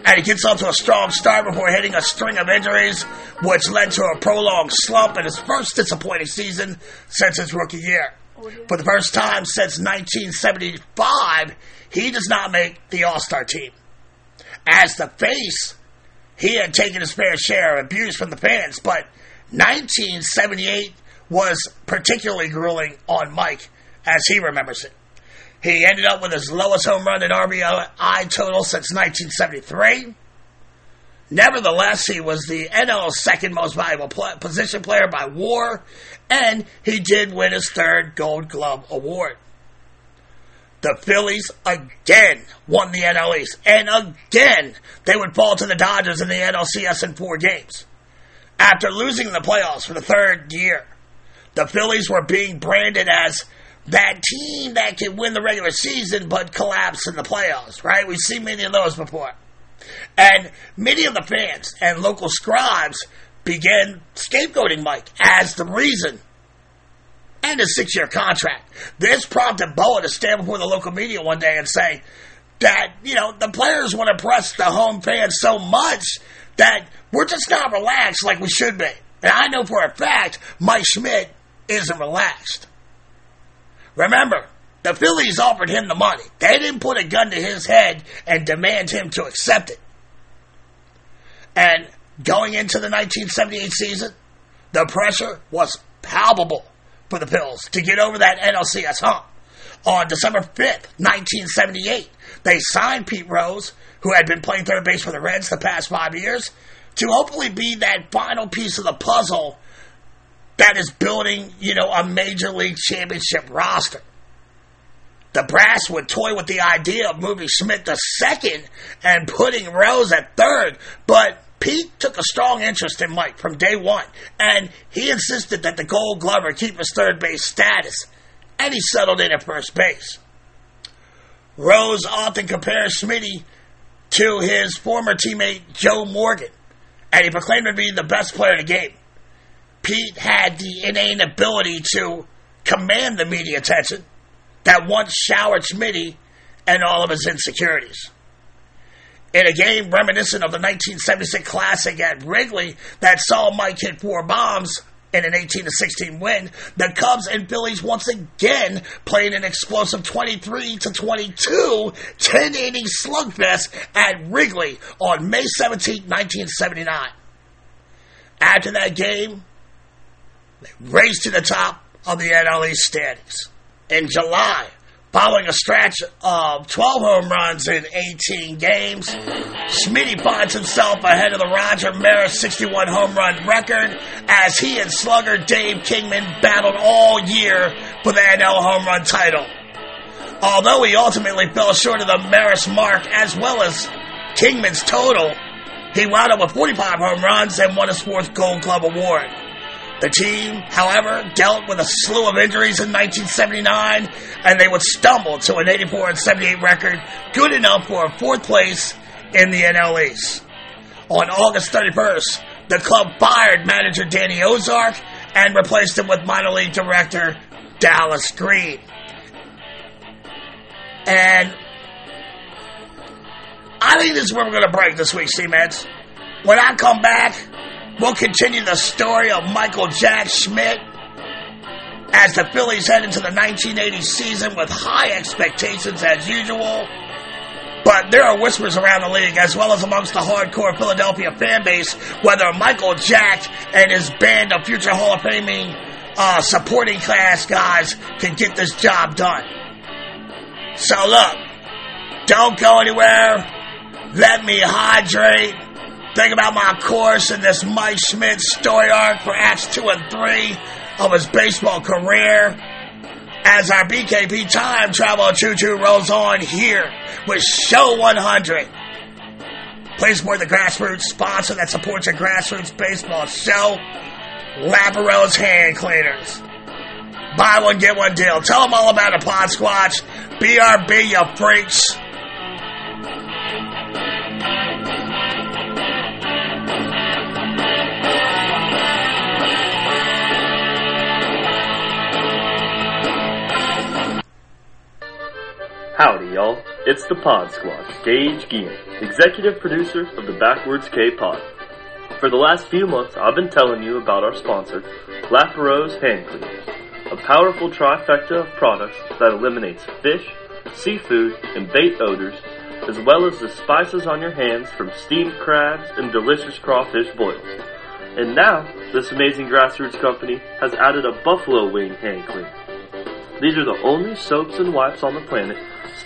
and he gets off to a strong start before hitting a string of injuries, which led to a prolonged slump in his first disappointing season since his rookie year. For the first time since 1975, he does not make the All Star team. As the face, he had taken his fair share of abuse from the fans, but 1978 was particularly grueling on Mike, as he remembers it. He ended up with his lowest home run and RBI total since 1973. Nevertheless, he was the NL's second most valuable position player by WAR, and he did win his third Gold Glove award. the Phillies again won the NL East. And again, they would fall to the Dodgers in the NLCS in four games. After losing the playoffs for the third year, the Phillies were being branded as that team that can win the regular season but collapse in the playoffs, right? We've seen many of those before. And many of the fans and local scribes began scapegoating Mike as the reason and a six year contract. This prompted Bowa to stand before the local media one day and say that, you know, the players want to press the home fans so much that we're just not relaxed like we should be. And I know for a fact Mike Schmidt isn't relaxed. Remember, the Phillies offered him the money. They didn't put a gun to his head and demand him to accept it. And going into the 1978 season, the pressure was palpable for the Phils to get over that NLCS hump. On December 5th, 1978, they signed Pete Rose, who had been playing third base for the Reds the past five years, to hopefully be that final piece of the puzzle that is building, you know, a major league championship roster. The brass would toy with the idea of moving Schmidt to second and putting Rose at third, but Pete took a strong interest in Mike from day one, and he insisted that the gold glover keep his third base status, and he settled in at first base. Rose often compares Smitty to his former teammate Joe Morgan, and he proclaimed him to be the best player in the game. Pete had the innate ability to command the media attention that once showered Smitty and all of his insecurities. In a game reminiscent of the 1976 Classic at Wrigley that saw Mike hit four bombs in an 18 16 win, the Cubs and Phillies once again played an explosive 23 to 22 10 inning slugfest at Wrigley on May 17, 1979. After that game, they raced to the top of the NL East standings. In July, following a stretch of 12 home runs in 18 games, Smitty finds himself ahead of the Roger Maris 61 home run record as he and slugger Dave Kingman battled all year for the NL home run title. Although he ultimately fell short of the Maris mark as well as Kingman's total, he wound up with 45 home runs and won his fourth Gold Glove award. The team, however, dealt with a slew of injuries in 1979, and they would stumble to an 84 and 78 record, good enough for a fourth place in the NL East. On August 31st, the club fired manager Danny Ozark and replaced him with minor league director Dallas Green. And I think this is where we're going to break this week, C-Meds. When I come back, We'll continue the story of Michael Jack Schmidt as the Phillies head into the 1980 season with high expectations as usual. But there are whispers around the league, as well as amongst the hardcore Philadelphia fan base, whether Michael Jack and his band of future Hall of Faming uh, supporting class guys can get this job done. So look, don't go anywhere. Let me hydrate. Think about my course in this Mike Schmidt story arc for Acts 2 and 3 of his baseball career. As our BKP time travel choo choo rolls on here with Show 100. Please support the grassroots sponsor that supports your grassroots baseball show, Laparo's Hand Cleaners. Buy one, get one deal. Tell them all about a Pod Squatch. BRB, you freaks. Howdy, y'all. It's the Pod Squad, Gage Gein, executive producer of the Backwards K Pod. For the last few months, I've been telling you about our sponsor, Laparo's Hand Cleaners, a powerful trifecta of products that eliminates fish, seafood, and bait odors, as well as the spices on your hands from steamed crabs and delicious crawfish boils. And now, this amazing grassroots company has added a buffalo wing hand cleaner. These are the only soaps and wipes on the planet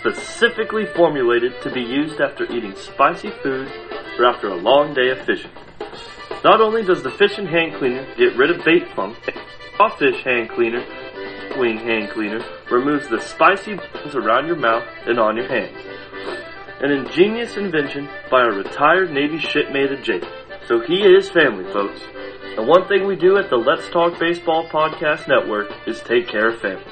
specifically formulated to be used after eating spicy food or after a long day of fishing. Not only does the fish and hand cleaner get rid of bait funk, crawfish hand cleaner Wing hand cleaner removes the spicy bugs around your mouth and on your hands. An ingenious invention by a retired Navy shipmate of Jake. So he is family, folks. And one thing we do at the Let's Talk Baseball Podcast Network is take care of family.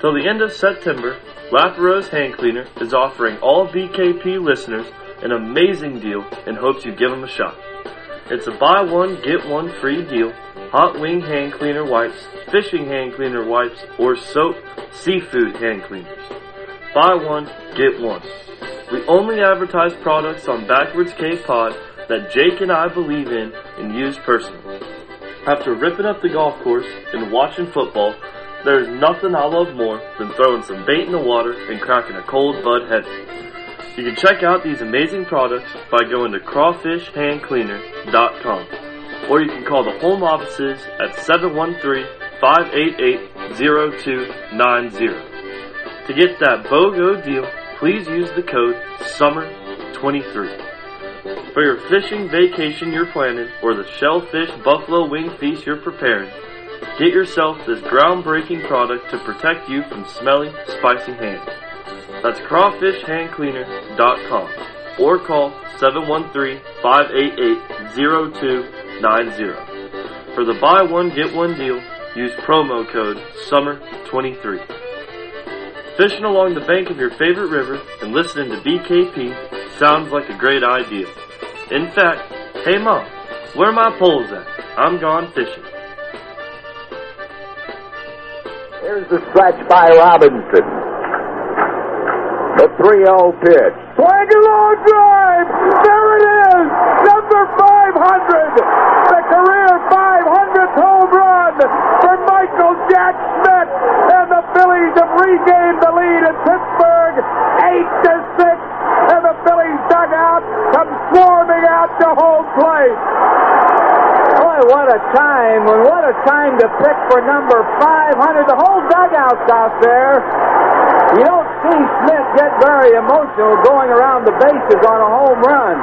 Till the end of September, Laparo's Hand Cleaner is offering all BKP listeners an amazing deal and hopes you give them a shot. It's a buy one, get one free deal. Hot wing hand cleaner wipes, fishing hand cleaner wipes, or soap, seafood hand cleaners. Buy one, get one. We only advertise products on Backwards K Pod that Jake and I believe in and use personally. After ripping up the golf course and watching football, there's nothing I love more than throwing some bait in the water and cracking a cold Bud Heavy. You can check out these amazing products by going to crawfishhandcleaner.com or you can call the home offices at 713-588-0290. To get that BOGO deal, please use the code SUMMER23. For your fishing vacation you're planning or the shellfish buffalo wing feast you're preparing, get yourself this groundbreaking product to protect you from smelly, spicy hands. That's crawfishhandcleaner.com or call 713-588-0290. For the buy one get one deal, use promo code SUMMER23. Fishing along the bank of your favorite river and listening to BKP sounds like a great idea. In fact, hey mom, where are my poles at? I'm gone fishing. Here's the stretch by Robinson. The 3-0 pitch. Swing a long drive. There it is. Number 500. The career 500th home run for Michael Jack Schmidt. And the Phillies have regained the lead in Pittsburgh. 8 to 6. And the Phillies dugout comes swarming out to home plate. What a time. And what a time to pick for number 500. The whole dugout's out there. You don't see Schmidt get very emotional going around the bases on a home run.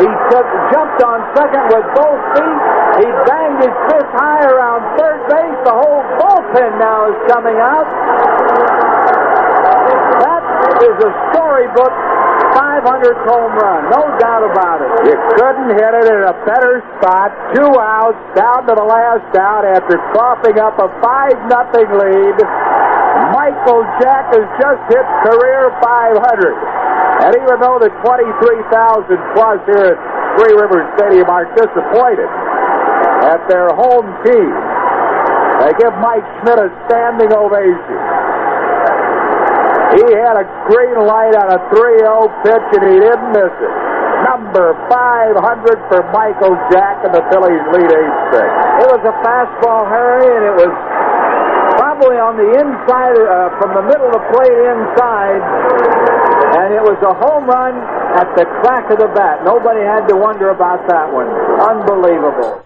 He took, jumped on second with both feet. He banged his fist high around third base. The whole bullpen now is coming out. That is a storybook 500th home run. No doubt about it. You couldn't hit it in a better spot. Two outs down to the last out after coughing up a 5 nothing lead. Michael Jack has just hit career 500. And even though the 23,000 plus here at Three Rivers Stadium are disappointed at their home team, they give Mike Schmidt a standing ovation. He had a green light on a 3-0 pitch and he didn't miss it. Number 500 for Michael Jack and the Phillies lead 8-6. It was a fastball, Harry, and it was probably on the inside, uh, from the middle of the plate inside, and it was a home run at the crack of the bat. Nobody had to wonder about that one. Unbelievable.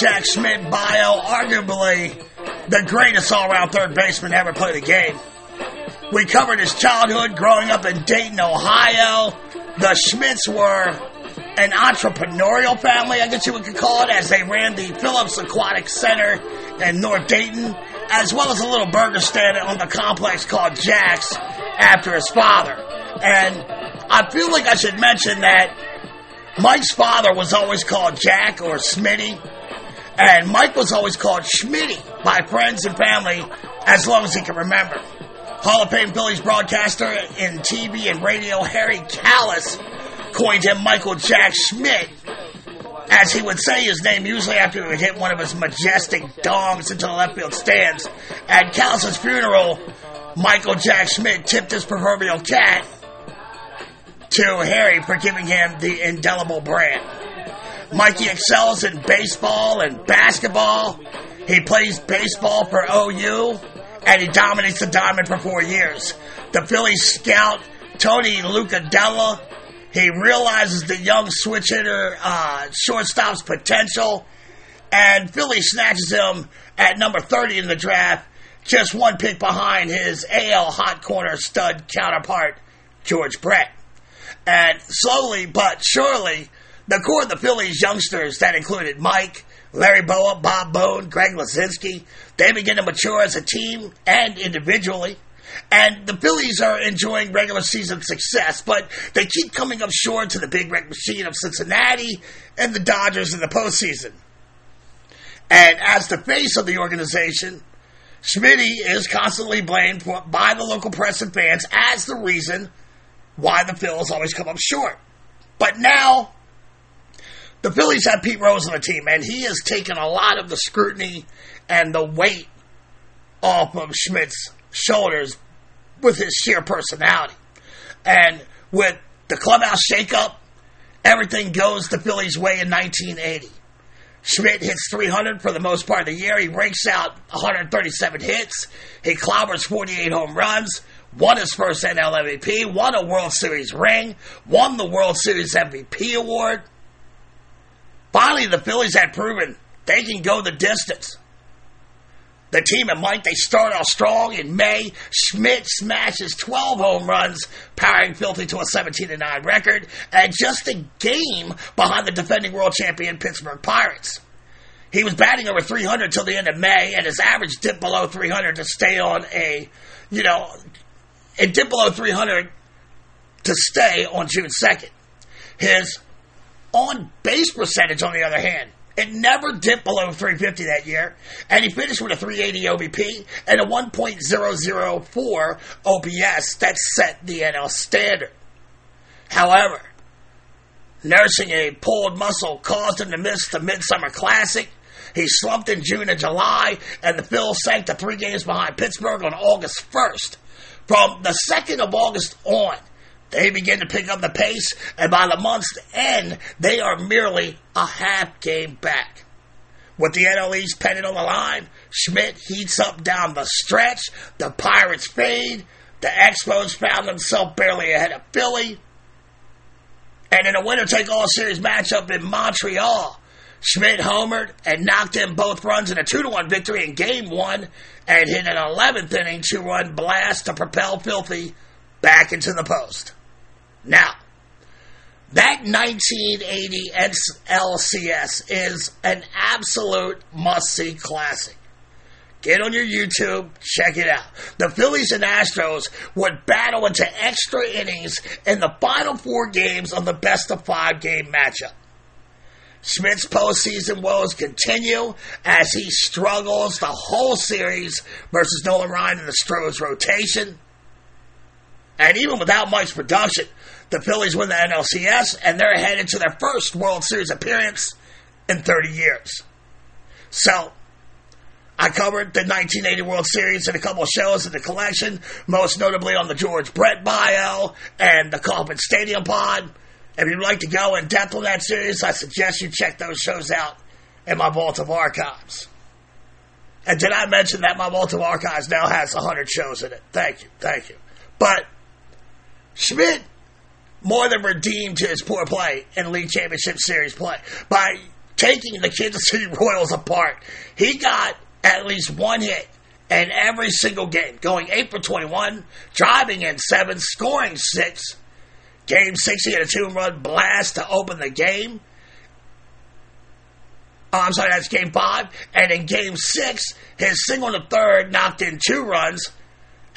Jack Schmidt bio, arguably the greatest all-around third baseman ever played the game. We covered his childhood growing up in Dayton, Ohio. The Schmidts were an entrepreneurial family, I guess you could call it, as they ran the Phillips Aquatic Center in North Dayton, as well as a little burger stand on the complex called Jack's after his father. And I feel like I should mention that Mike's father was always called Jack or Smitty, and Mike was always called Schmitty by friends and family as long as he can remember. Hall of Fame Phillies broadcaster in TV and radio Harry Kalas coined him Michael Jack Schmidt, as he would say his name usually after he would hit one of his majestic dongs into the left field stands. At Kalas's funeral, Michael Jack Schmidt tipped his proverbial cat to Harry for giving him the indelible brand. Mikey excels in baseball and basketball. He plays baseball for OU, and he dominates the diamond for four years. The Phillies scout Tony Lucadella. He realizes the young switch hitter uh, shortstop's potential, and Philly snatches him at number 30 in the draft, just one pick behind his AL hot corner stud counterpart, George Brett. And slowly but surely, the core of the Phillies youngsters that included Mike, Larry Bowa, Bob Boone, Greg Luzinski, they begin to mature as a team and individually. And the Phillies are enjoying regular season success, but they keep coming up short to the big red machine of Cincinnati and the Dodgers in the postseason. And as the face of the organization, Schmitty is constantly blamed by the local press and fans as the reason why the Phillies always come up short. But now, the Phillies have Pete Rose on the team, and he has taken a lot of the scrutiny and the weight off of Schmidt's shoulders with his sheer personality. And with the clubhouse shakeup, everything goes the Phillies' way in 1980. Schmidt hits 300 for the most part of the year. He rakes out 137 hits. He clobbers 48 home runs. Won his first NL MVP. Won a World Series ring. Won the World Series MVP award. Finally, the Phillies had proven they can go the distance. The team and Mike, they start off strong in May. Schmidt smashes 12 home runs, powering Filthy to a 17 9 record, and just a game behind the defending world champion Pittsburgh Pirates. He was batting over 300 till the end of May, and his average dipped below 300 to stay on a, you know, it dipped below 300 to stay on June 2nd. His on base percentage, on the other hand, it never dipped below 350 that year, and he finished with a 380 OBP and a 1.004 OPS that set the NL standard. However, nursing a pulled muscle caused him to miss the Midsummer Classic. He slumped in June and July, and the Phils sank to three games behind Pittsburgh on August 1st. From the 2nd of August on, they begin to pick up the pace, and by the month's end, they are merely a half game back. With the NL East pennant on the line, Schmidt heats up down the stretch, the Pirates fade, the Expos found themselves barely ahead of Philly, and in a winner take all series matchup in Montreal, Schmidt homered and knocked in both runs in a 2 1 victory in game one and hit an 11th inning two run blast to propel Filthy back into the post. Now, that 1980 LCS is an absolute must see classic. Get on your YouTube, check it out. The Phillies and Astros would battle into extra innings in the final four games of the best of five game matchup. Schmidt's postseason woes continue as he struggles the whole series versus Nolan Ryan in the Stros rotation. And even without Mike's production, the Phillies win the NLCS and they're headed to their first World Series appearance in 30 years. So, I covered the 1980 World Series in a couple of shows in the collection, most notably on the George Brett bio and the Kauffman Stadium pod. If you'd like to go in depth on that series, I suggest you check those shows out in my vault of archives. And did I mention that my vault of archives now has 100 shows in it? Thank you, thank you. But Schmidt more than redeemed his poor play in League Championship Series play by taking the Kansas City Royals apart. He got at least one hit in every single game, going 8 for 21, driving in 7, scoring 6, Game six, he had a two-run blast to open the game. Oh, I'm sorry, that's game five. And in game six, his single in the third knocked in two runs,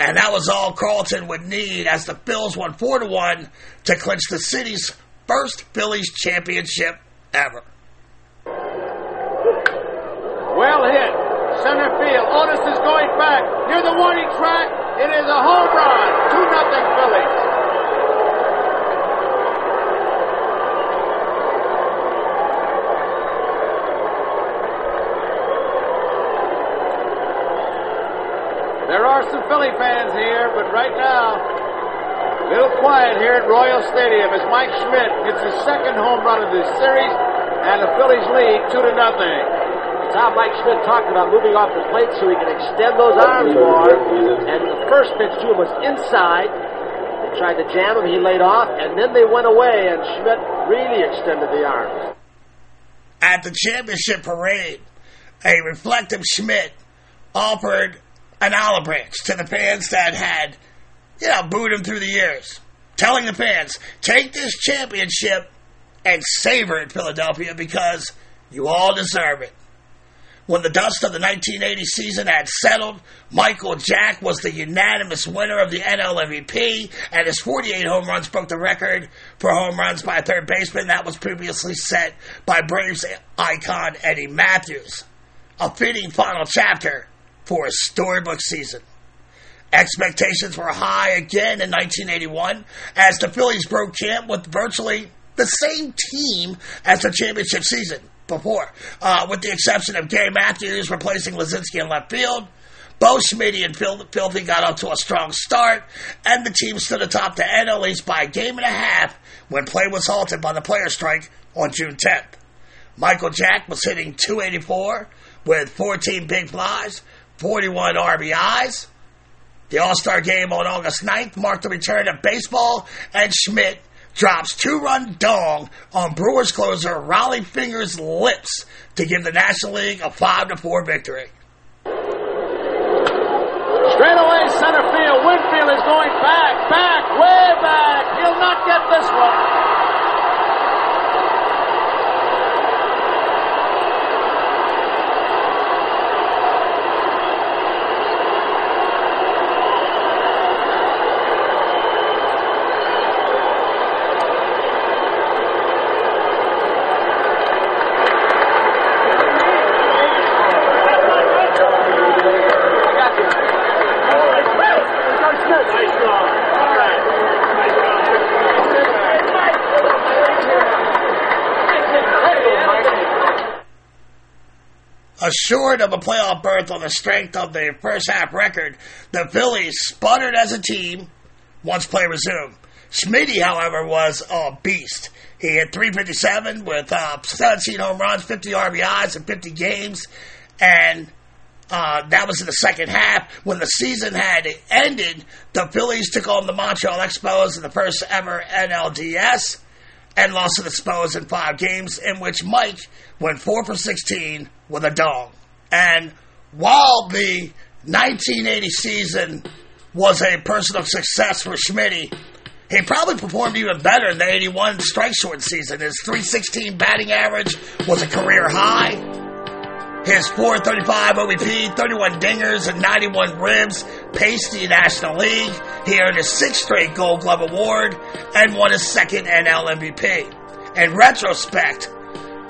and that was all Carlton would need as the Phils won four to one to clinch the city's first Phillies championship ever. Well hit. Center field. Otis is going back. Near the warning track. It is a home run. 2 nothing Phillies. There are some Philly fans here, but right now, a little quiet here at Royal Stadium as Mike Schmidt hits his second home run of this series, and the Phillies lead two to nothing. It's how Mike Schmidt talked about moving off the plate so he can extend those arms more. And the first pitch to him was inside. They tried to jam him, he laid off, and then they went away, and Schmidt really extended the arms. At the championship parade, a reflective Schmidt offered an olive branch to the fans that had, you know, booed him through the years, telling the fans, take this championship and savor it, Philadelphia, because you all deserve it. When the dust of the 1980 season had settled, Michael Jack was the unanimous winner of the NL MVP, and his 48 home runs broke the record for home runs by a third baseman that was previously set by Braves icon Eddie Mathews. A fitting final chapter for a storybook season. Expectations were high again in 1981 as the Phillies broke camp with virtually the same team as the championship season before, uh, with the exception of Gary Matthews replacing Luzinski in left field. Bo Schmitty and Phil- Filthy got off to a strong start, and the team stood atop the NL East by a game and a half when play was halted by the player strike on June 10th. Michael Jack was hitting 284 with 14 big flies, 41 RBIs. The All Star game on August 9th marked the return of baseball, and Schmidt drops two run dong on Brewers closer Rollie Fingers' lips to give the National League a 5 to 4 victory. Straight away, center field. Winfield is going back, back, way back. He'll not get this one. Assured of a playoff berth on the strength of their first half record, the Phillies sputtered as a team once play resumed. Smitty, however, was a beast. He had 357 with uh, 17 home runs, 50 RBIs in 50 games, and uh, that was in the second half. When the season had ended, the Phillies took on the Montreal Expos in the first ever NLDS and lost to the Expos in five games, in which Mike went 4 for 16 with a dong. And while the 1980 season was a personal success for Schmitty, he probably performed even better in the 81 strike short season. His 316 batting average was a career high. His 435 OBP, 31 dingers, and 91 ribs paced the National League. He earned his sixth straight Gold Glove Award and won his second NL MVP. In retrospect,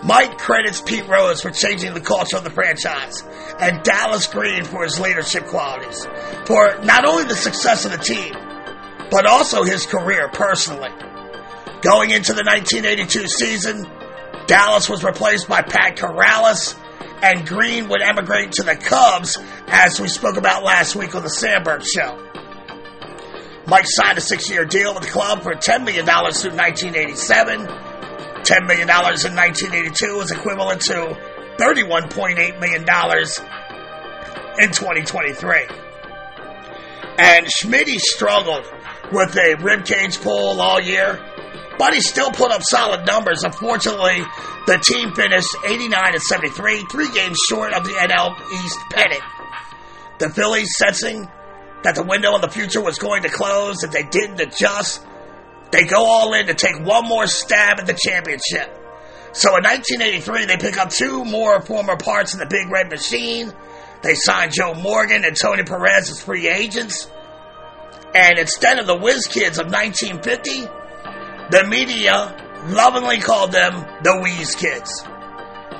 Mike credits Pete Rose for changing the culture of the franchise and Dallas Green for his leadership qualities, for not only the success of the team, but also his career personally. Going into the 1982 season, Dallas was replaced by Pat Corrales, and Green would emigrate to the Cubs, as we spoke about last week on the Sandberg Show. Mike signed a six year deal with the club for $10 million through 1987. $10 million in 1982 is equivalent to $31.8 million in 2023. And Schmitty struggled with a ribcage pull all year, but he still put up solid numbers. Unfortunately, the team finished 89 and 73, three games short of the NL East pennant. The Phillies, sensing that the window in the future was going to close, and they didn't adjust, they go all in to take one more stab at the championship. So in 1983, they pick up two more former parts of the Big Red Machine. They sign Joe Morgan and Tony Perez as free agents. And instead of the Whiz Kids of 1950, the media lovingly called them the Wheeze Kids.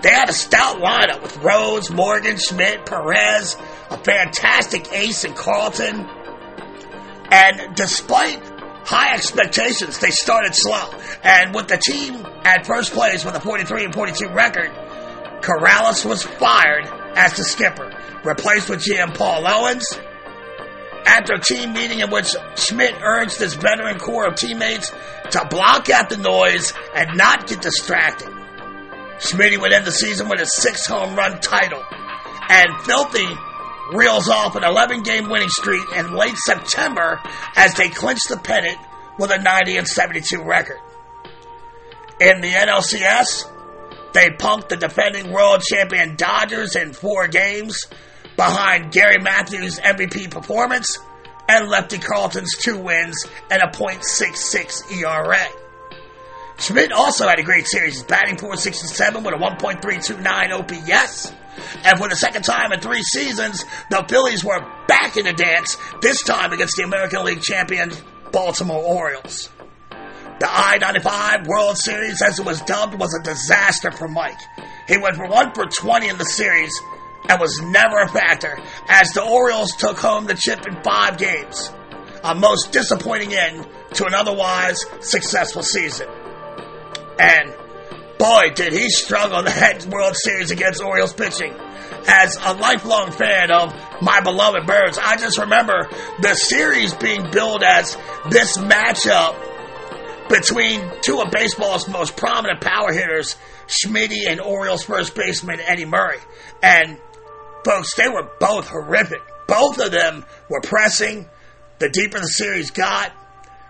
They had a stout lineup with Rose, Morgan, Schmidt, Perez, a fantastic ace in Carlton. And despite high expectations, they started slow. And with the team at first place with a 43 and 42 record, Corrales was fired as the skipper, replaced with GM Paul Owens. After a team meeting in which Schmidt urged his veteran core of teammates to block out the noise and not get distracted. Schmidt would end the season with a six home run title. And Filthy reels off an 11 game winning streak in late September as they clinch the pennant with a 90 and 72 record. In the NLCS, they punked the defending world champion Dodgers in four games behind Gary Matthews' MVP performance and Lefty Carlton's two wins and a .66 ERA. Schmidt also had a great series, batting .467 with a 1.329 OPS. And for the second time in three seasons, the Phillies were back in the dance, this time against the American League champion Baltimore Orioles. The I 95 World Series, as it was dubbed, was a disaster for Mike. He went for 1 for 20 in the series and was never a factor as the Orioles took home the chip in five games. A most disappointing end to an otherwise successful season. And boy, did he struggle that World Series against Orioles pitching. As a lifelong fan of my beloved Birds, I just remember the series being billed as this matchup between two of baseball's most prominent power hitters, Schmitty and Orioles first baseman Eddie Murray. And folks, they were both horrific. Both of them were pressing. The deeper the series got.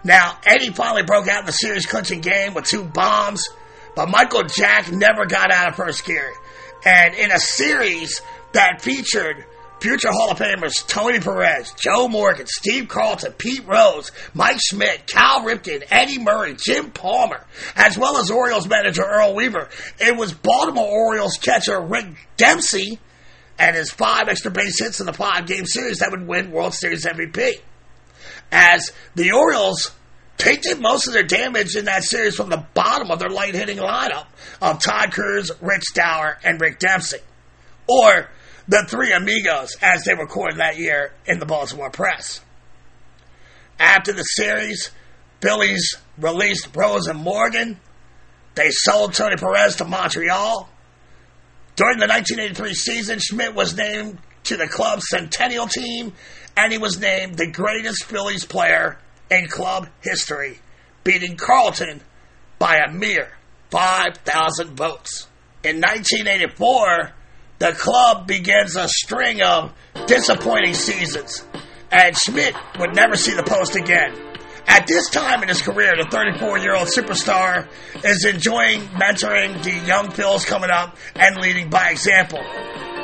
Now, Eddie finally broke out in the series clinching game with two bombs, but Michael Jack never got out of first gear. And in a series that featured future Hall of Famers Tony Perez, Joe Morgan, Steve Carlton, Pete Rose, Mike Schmidt, Cal Ripken, Eddie Murray, Jim Palmer, as well as Orioles manager Earl Weaver. It was Baltimore Orioles catcher Rick Dempsey and his five extra base hits in the five game series that would win World Series MVP. As the Orioles taking most of their damage in that series from the bottom of their light hitting lineup of Todd Cruz, Rich Dauer, and Rick Dempsey. Or the three amigos as they were coined that year in the Baltimore press. After the series, Phillies released Rose and Morgan. They sold Tony Perez to Montreal. During the 1983 season, Schmidt was named to the club's centennial team, and he was named the greatest Phillies player in club history, beating Carlton by a mere 5,000 votes. In 1984, the club begins a string of disappointing seasons, and Schmidt would never see the post again. At this time in his career, the 34 year old superstar is enjoying mentoring the young Phils coming up and leading by example.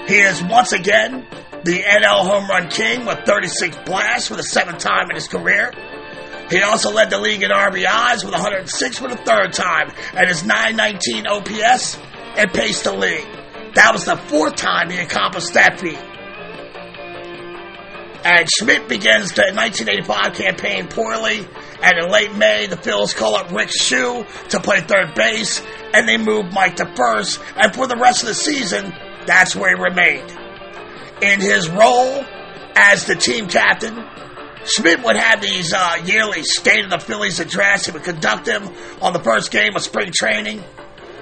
He is once again the NL home run king with 36 blasts for the seventh time in his career. He also led the league in RBIs with 106 for the third time, and his 919 OPS and paced the league. That was the fourth time he accomplished that feat. And Schmidt begins the 1985 campaign poorly, and in late May, the Phils call up Rick Schu to play third base, and they move Mike to first, and for the rest of the season, that's where he remained. In his role as the team captain, Schmidt would have these uh, yearly State of the Phillies address. He would conduct them on the first game of spring training.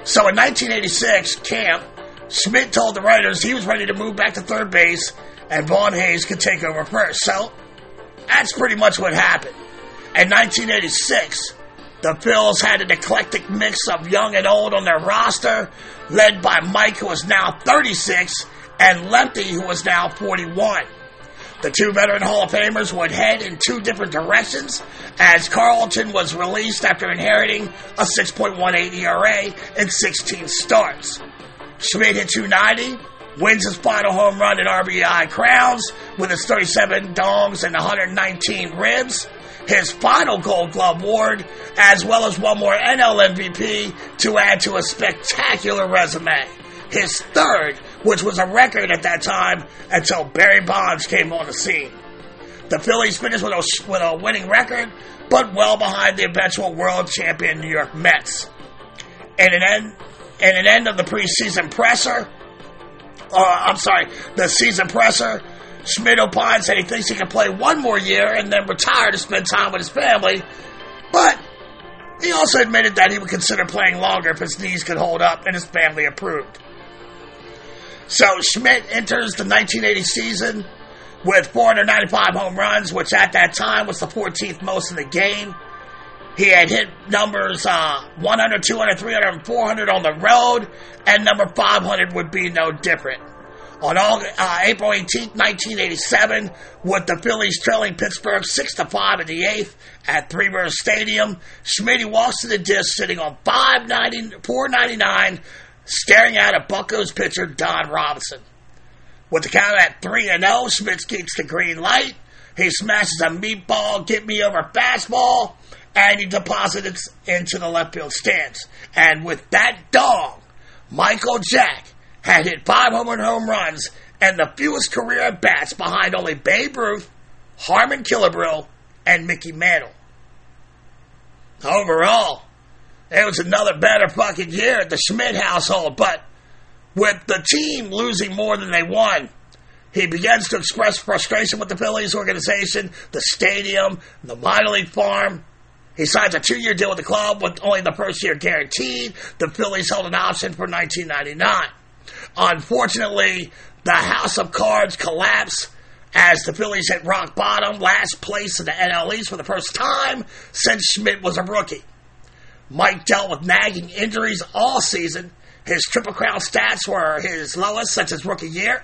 So in 1986 camp, Schmidt told the writers he was ready to move back to third base and Von Hayes could take over first. So that's pretty much what happened. In 1986, the Phils had an eclectic mix of young and old on their roster, led by Mike, who was now 36, and Lefty, who was now 41. The two veteran Hall of Famers would head in two different directions as Carlton was released after inheriting a 6.18 ERA in 16 starts. Schmidt hit 290, wins his final home run in RBI crowns with his 37 dongs and 119 ribs. his final Gold Glove award, as well as one more NL MVP to add to a spectacular resume. His third, which was a record at that time until Barry Bonds came on the scene. The Phillies finished with a, with a winning record, but well behind the eventual world champion New York Mets. And an end, and an end of the preseason presser, uh, I'm sorry, the season presser, Schmidt opined said he thinks he can play one more year and then retire to spend time with his family, but he also admitted that he would consider playing longer if his knees could hold up and his family approved. So Schmidt enters the 1980 season with 495 home runs, which at that time was the 14th most in the game. He had hit numbers uh, 100, 200, 300, and 400 on the road, and number 500 would be no different. On August, uh, April 18, 1987, with the Phillies trailing Pittsburgh 6 to 5 in the 8th at Three Rivers Stadium, Schmidt walks to the disc sitting on 590, 499, staring out at Buccos pitcher Don Robinson. With the count at 3 and 0, Schmidt gets the green light. He smashes a meatball, get me over fastball, and he deposits it into the left field stands. And with that dog, Michael Jack had hit 500 home and home runs and the fewest career at bats behind only Babe Ruth, Harmon Killebrew, and Mickey Mantle. Overall, it was another better fucking year at the Schmidt household, but with the team losing more than they won, he begins to express frustration with the Phillies organization, the stadium, the minor league farm. He signs a two year deal with the club with only the first year guaranteed. The Phillies held an option for 1999. Unfortunately, the House of Cards collapsed as the Phillies hit rock bottom, last place in the NL East for the first time since Schmidt was a rookie. Mike dealt with nagging injuries all season. His Triple Crown stats were his lowest since his rookie year.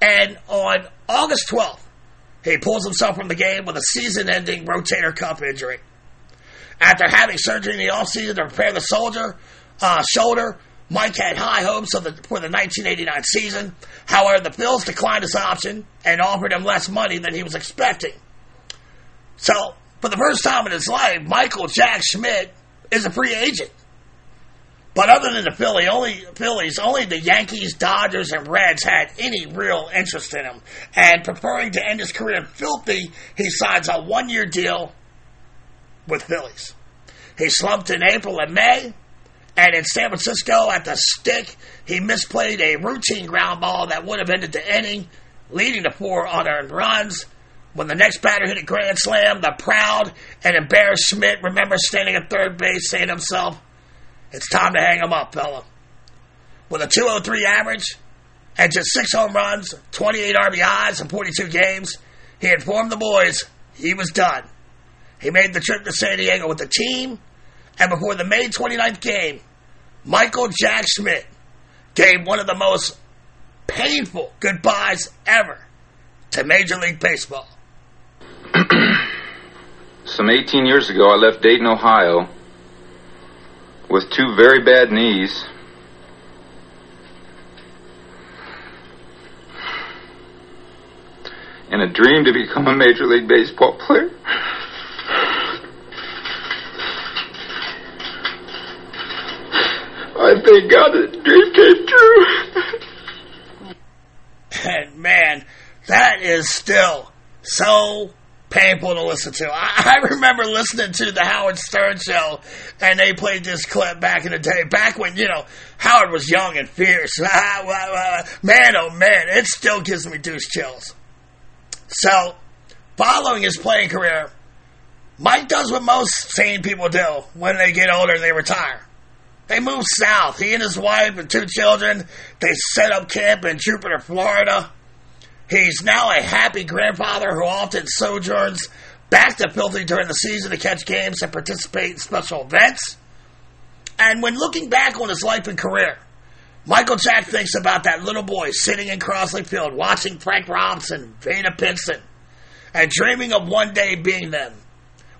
And on August 12th, he pulls himself from the game with a season ending rotator cuff injury. After having surgery in the offseason to repair the soldier, uh, shoulder, Mike had high hopes the, for the 1989 season. However, the Phils declined his option and offered him less money than he was expecting. So, for the first time in his life, Michael Jack Schmidt is a free agent. But other than the Philly, only Phillies, only the Yankees, Dodgers, and Reds had any real interest in him. And preferring to end his career filthy, he signs a one-year deal with Phillies. He slumped in April and May, and in San Francisco at the stick, he misplayed a routine ground ball that would have ended the inning, leading to four unearned runs. When the next batter hit a grand slam, the proud and embarrassed Schmidt remembers standing at third base saying to himself, It's time to hang him up, fella. With a 203 average and just six home runs, 28 RBIs in 42 games, he informed the boys he was done. He made the trip to San Diego with the team and before the May 29th game, Michael Jack Schmidt gave one of the most painful goodbyes ever to Major League Baseball. Some 18 years ago, I left Dayton, Ohio with two very bad knees. And a dream to become a Major League Baseball player. Thank God the dream came true. and man, that is still so painful to listen to. I, I, remember listening to the Howard Stern show, and they played this clip back in the day, back when, you know, Howard was young and fierce. man, oh man, it still gives me douche chills. So, following his playing career, Mike does what most sane people do when they get older and they retire. They moved south. He and his wife and two children, they set up camp in Jupiter, Florida. He's now a happy grandfather who often sojourns back to Filthy during the season to catch games and participate in special events. And when looking back on his life and career, Michael Jack thinks about that little boy sitting in Crosley Field watching Frank Robinson, Vada Pinson, and dreaming of one day being them.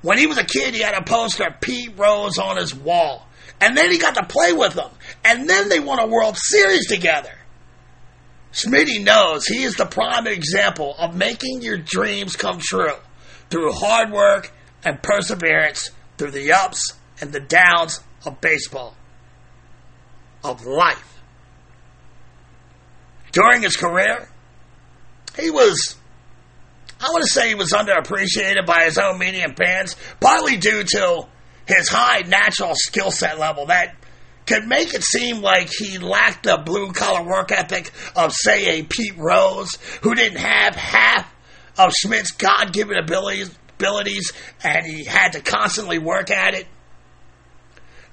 When he was a kid, he had a poster of Pete Rose on his wall. And then he got to play with them. And then they won a World Series together. Schmitty knows he is the prime example of making your dreams come true through hard work and perseverance through the ups and the downs of baseball, of life. During his career, he was, I want to say he was underappreciated by his own media and fans, partly due to his high natural skill set level that could make it seem like he lacked the blue collar work ethic of, say, a Pete Rose, who didn't have half of Schmidt's God given abilities, abilities, and he had to constantly work at it.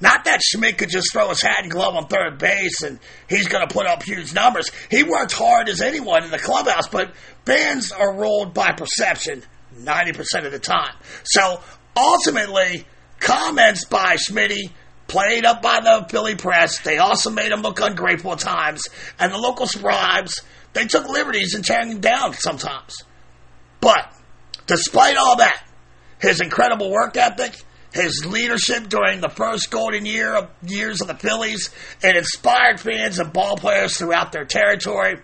Not that Schmidt could just throw his hat and glove on third base and he's going to put up huge numbers. He worked hard as anyone in the clubhouse, but fans are ruled by perception 90% of the time. So ultimately, comments by Schmitty played up by the Philly press. They also made him look ungrateful at times. And the local scribes, they took liberties in tearing him down sometimes. But despite all that, his incredible work ethic, his leadership during the first golden year of years of the Phillies, it inspired fans and ballplayers throughout their territory.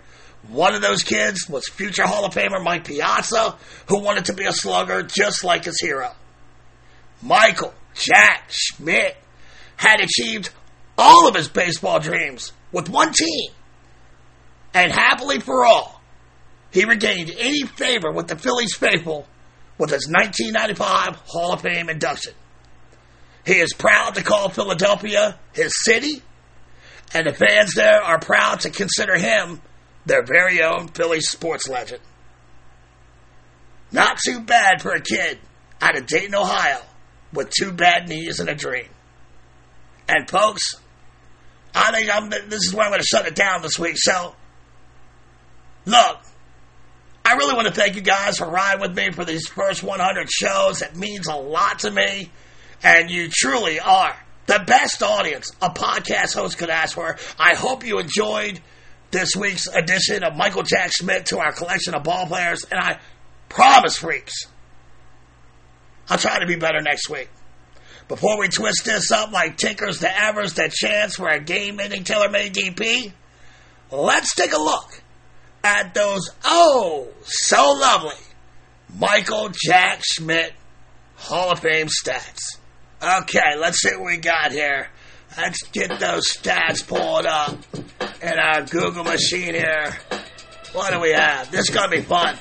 One of those kids was future Hall of Famer Mike Piazza, who wanted to be a slugger just like his hero. Michael Jack Schmidt had achieved all of his baseball dreams with one team. And happily for all, he regained any favor with the Phillies faithful with his 1995 Hall of Fame induction. He is proud to call Philadelphia his city, and the fans there are proud to consider him their very own Phillies sports legend. Not too bad for a kid out of Dayton, Ohio, with two bad knees and a dream. And folks, I think I'm, this is where I'm going to shut it down this week. So, look, I really want to thank you guys for riding with me for these first 100 shows. It means a lot to me, and you truly are the best audience a podcast host could ask for. I hope you enjoyed this week's edition of Michael Jack Schmidt to our collection of ball players, and I promise, freaks, I'll try to be better next week. Before we twist this up like Tinkers to Evers that Chance for a game-ending tailor-made DP, let's take a look at those oh so lovely Michael Jack Schmidt Hall of Fame stats. Okay, let's see what we got here. Let's get those stats pulled up in our Google machine here. What do we have? This is gonna be fun.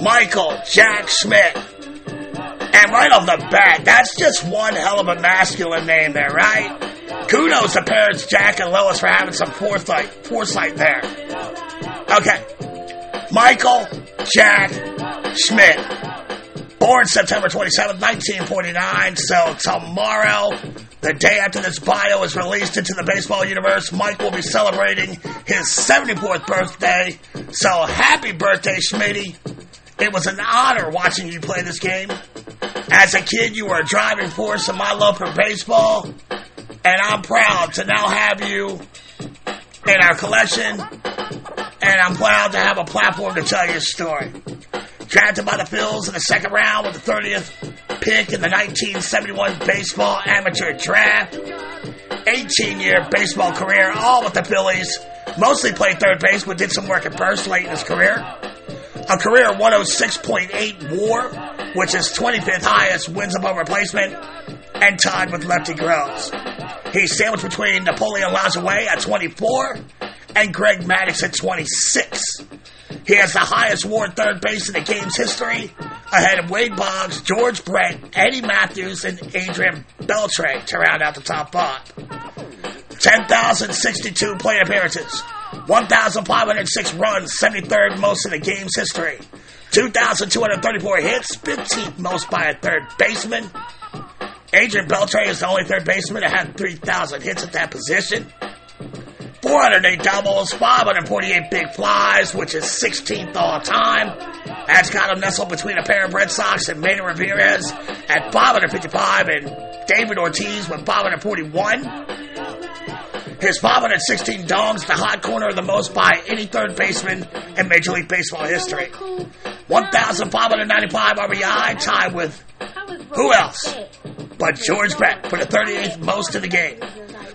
Michael Jack Schmidt. And right off the bat, that's just one hell of a masculine name there, right? Kudos to parents Jack and Lois for having some foresight, foresight there. Okay. Michael Jack Schmidt. Born September 27, 1949. So tomorrow, the day after this bio is released into the baseball universe, Mike will be celebrating his 74th birthday. So happy birthday, Schmitty. It was an honor watching you play this game. As a kid, you were a driving force in my love for baseball, and I'm proud to now have you in our collection, and I'm proud to have a platform to tell your story. Drafted by the Phils in the second round with the 30th pick in the 1971 baseball amateur draft. 18 year baseball career, all with the Phillies. Mostly played third base, but did some work at first late in his career. A career 106.8 war, which is 25th highest wins above replacement, and tied with Lefty Groves. He's sandwiched between Napoleon Lajoie at 24 and Greg Maddux at 26. He has the highest WAR third base in the game's history, ahead of Wade Boggs, George Brett, Eddie Mathews, and Adrian Beltre to round out the top five. 10,062 plate appearances, 1,506 runs, 73rd most in the game's history, 2,234 hits, 15th most by a third baseman. Adrian Beltre is the only third baseman to have 3,000 hits at that position. 408 doubles, 548 big flies, which is 16th all time. That's got him nestled between a pair of Red Sox and Manny Ramirez at 555 and David Ortiz with 541. His 516 dongs, the hot corner of the most by any third baseman in Major League Baseball history. 1,595 RBI, tied with who else but George Brett for the 38th most in the game.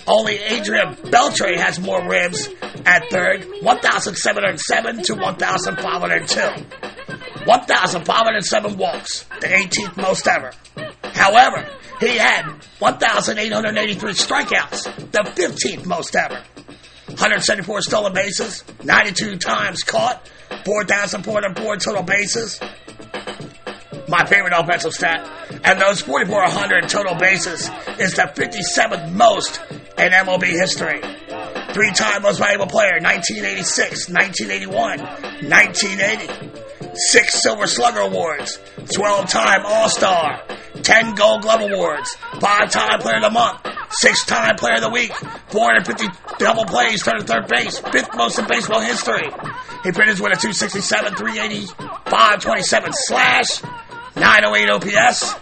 Only Adrian Beltre has more ribs at third, 1,707 to 1,502. 1,507 walks, the 18th most ever. However, he had 1,883 strikeouts, the 15th most ever. 174 stolen bases, 92 times caught, 4,404 total bases. My favorite offensive stat. And those 4,400 total bases is the 57th most in MLB history. Three time most valuable player, 1986, 1981, 1980. Six Silver Slugger Awards, 12 time All Star, 10 Gold Glove Awards, 5 time Player of the Month, 6 time Player of the Week, 450 double plays, third and third base, fifth most in baseball history. He finished with a 267, 380, 527 slash, 908 OPS,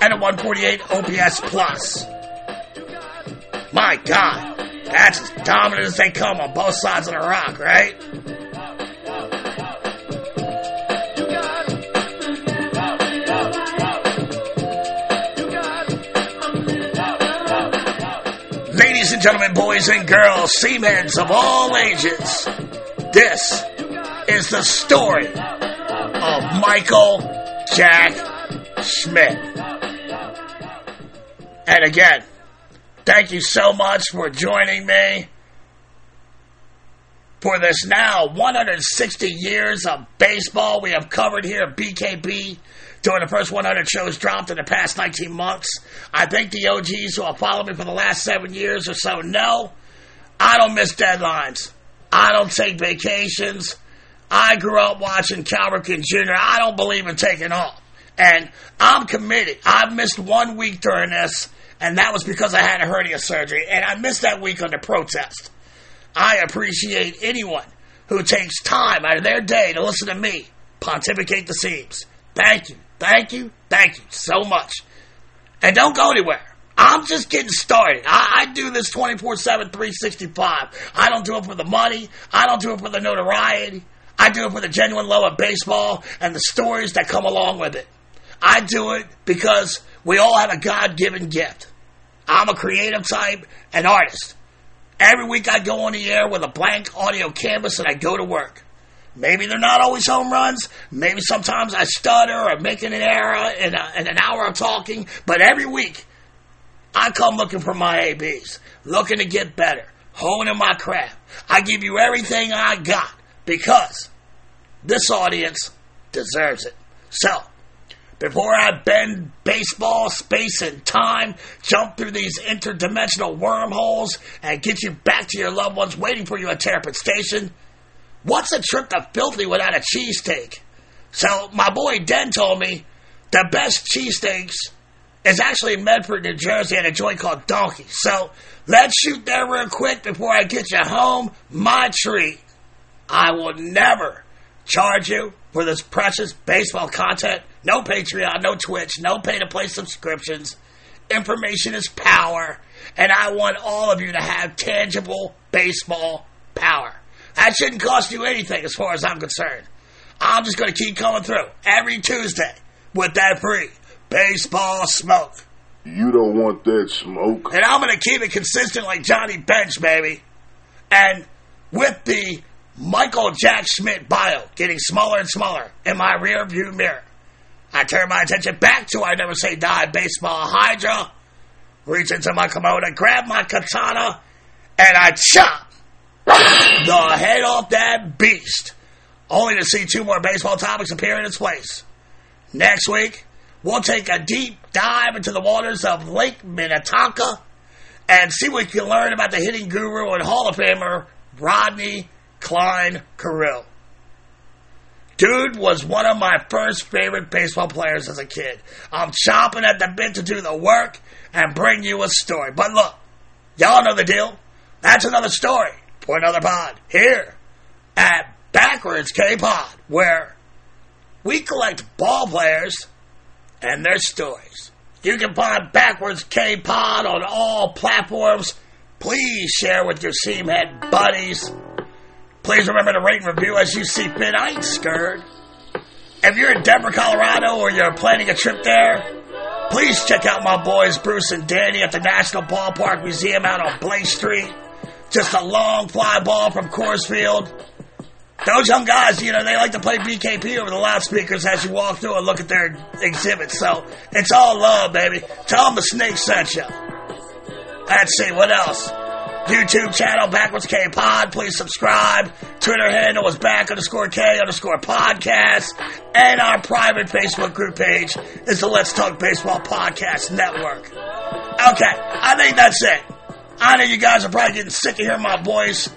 and a 148 OPS plus. My God, that's as dominant as they come on both sides of the rock, right? And gentlemen, boys and girls, seamen of all ages, this is the story of Michael Jack Schmidt. And again, thank you so much for joining me for this now 160 years of baseball we have covered here at BKB during the first 100 shows dropped in the past 19 months. I think the OGs who have followed me for the last seven years or so know I don't miss deadlines. I don't take vacations. I grew up watching Cal Ripken Jr. I don't believe in taking off. And I'm committed. I've missed one week during this, and that was because I had a hernia surgery, and I missed that week under protest. I appreciate anyone who takes time out of their day to listen to me pontificate the seams. Thank you, thank you, thank you so much. And don't go anywhere. I'm just getting started. I, I do this 24 7, 365. I don't do it for the money, I don't do it for the notoriety. I do it for the genuine love of baseball and the stories that come along with it. I do it because we all have a God given gift. I'm a creative type, an artist. Every week I go on the air with a blank audio canvas and I go to work. Maybe they're not always home runs. Maybe sometimes I stutter or making an error in, a, in an hour of talking. But every week I come looking for my ABs, looking to get better, honing my craft. I give you everything I got because this audience deserves it. So, before I bend baseball, space, and time, jump through these interdimensional wormholes, and get you back to your loved ones waiting for you at Terrapin Station, what's a trip to filthy without a cheesesteak? So, my boy Den told me the best cheesesteaks is actually in Medford, New Jersey, at a joint called Donkey. So, let's shoot there real quick before I get you home. My treat. I will never charge you for this precious baseball content. No Patreon, no Twitch, no pay to play subscriptions. Information is power, and I want all of you to have tangible baseball power. That shouldn't cost you anything as far as I'm concerned. I'm just going to keep coming through every Tuesday with that free baseball smoke. You don't want that smoke. And I'm going to keep it consistent like Johnny Bench, baby. And with the Michael Jack Schmidt bio getting smaller and smaller in my rear view mirror. I turn my attention back to I Never Say Die baseball Hydra, reach into my kimono, grab my katana, and I chop the head off that beast, only to see two more baseball topics appear in its place. Next week, we'll take a deep dive into the waters of Lake Minnetonka and see what we can learn about the hitting guru and Hall of Famer Rodney Cline Carew. Dude was one of my first favorite baseball players as a kid. I'm chomping at the bit to do the work and bring you a story. But look, y'all know the deal. That's another story for another pod here at Backwards K Pod, where we collect ball players and their stories. You can find Backwards K Pod on all platforms. Please share with your Seamhead buddies. Please remember to rate and review as you see fit. I ain't scared. If you're in Denver, Colorado, or you're planning a trip there, please check out my boys Bruce and Danny at the National Ballpark Museum out on Blake Street. Just a long fly ball from Coors Field. those young guys, you know, they like to play BKP over the loudspeakers as you walk through and look at their exhibits. So it's all love, baby. Tell them the snake sent you. Let's see, what else? YouTube channel, Backwards K Pod. Please subscribe. Twitter handle is back underscore K underscore podcast. And our private Facebook group page is the Let's Talk Baseball Podcast Network. Okay, I think that's it. I know you guys are probably getting sick of hearing my voice.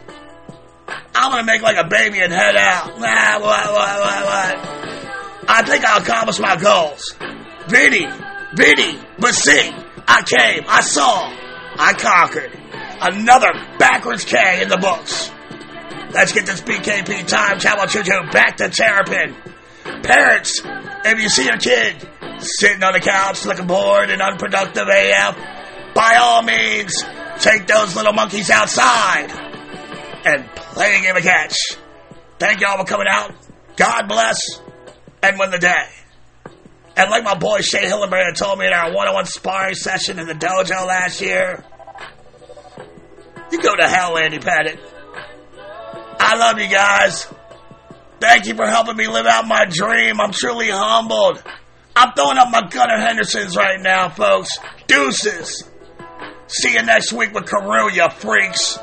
I'm gonna make like a baby and head out. What, what, what, what? I think I'll accomplish my goals. Vinny, Vinny, but see, I came, I saw, I conquered. Another backwards K in the books. Let's get this BKP time travel choo choo back to Terrapin. Parents, if you see your kid sitting on the couch looking bored and unproductive AF, by all means, take those little monkeys outside and play a game of catch. Thank y'all for coming out. God bless and win the day. And like my boy Shea Hillenbrand told me in our one-on-one sparring session in the dojo last year, you go to hell, Andy Pettitte. I love you guys. Thank you for helping me live out my dream. I'm truly humbled. I'm throwing up my Gunnar Hendersons right now, folks. Deuces. See you next week with Carew, you freaks.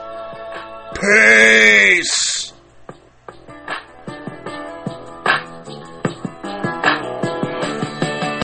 Peace.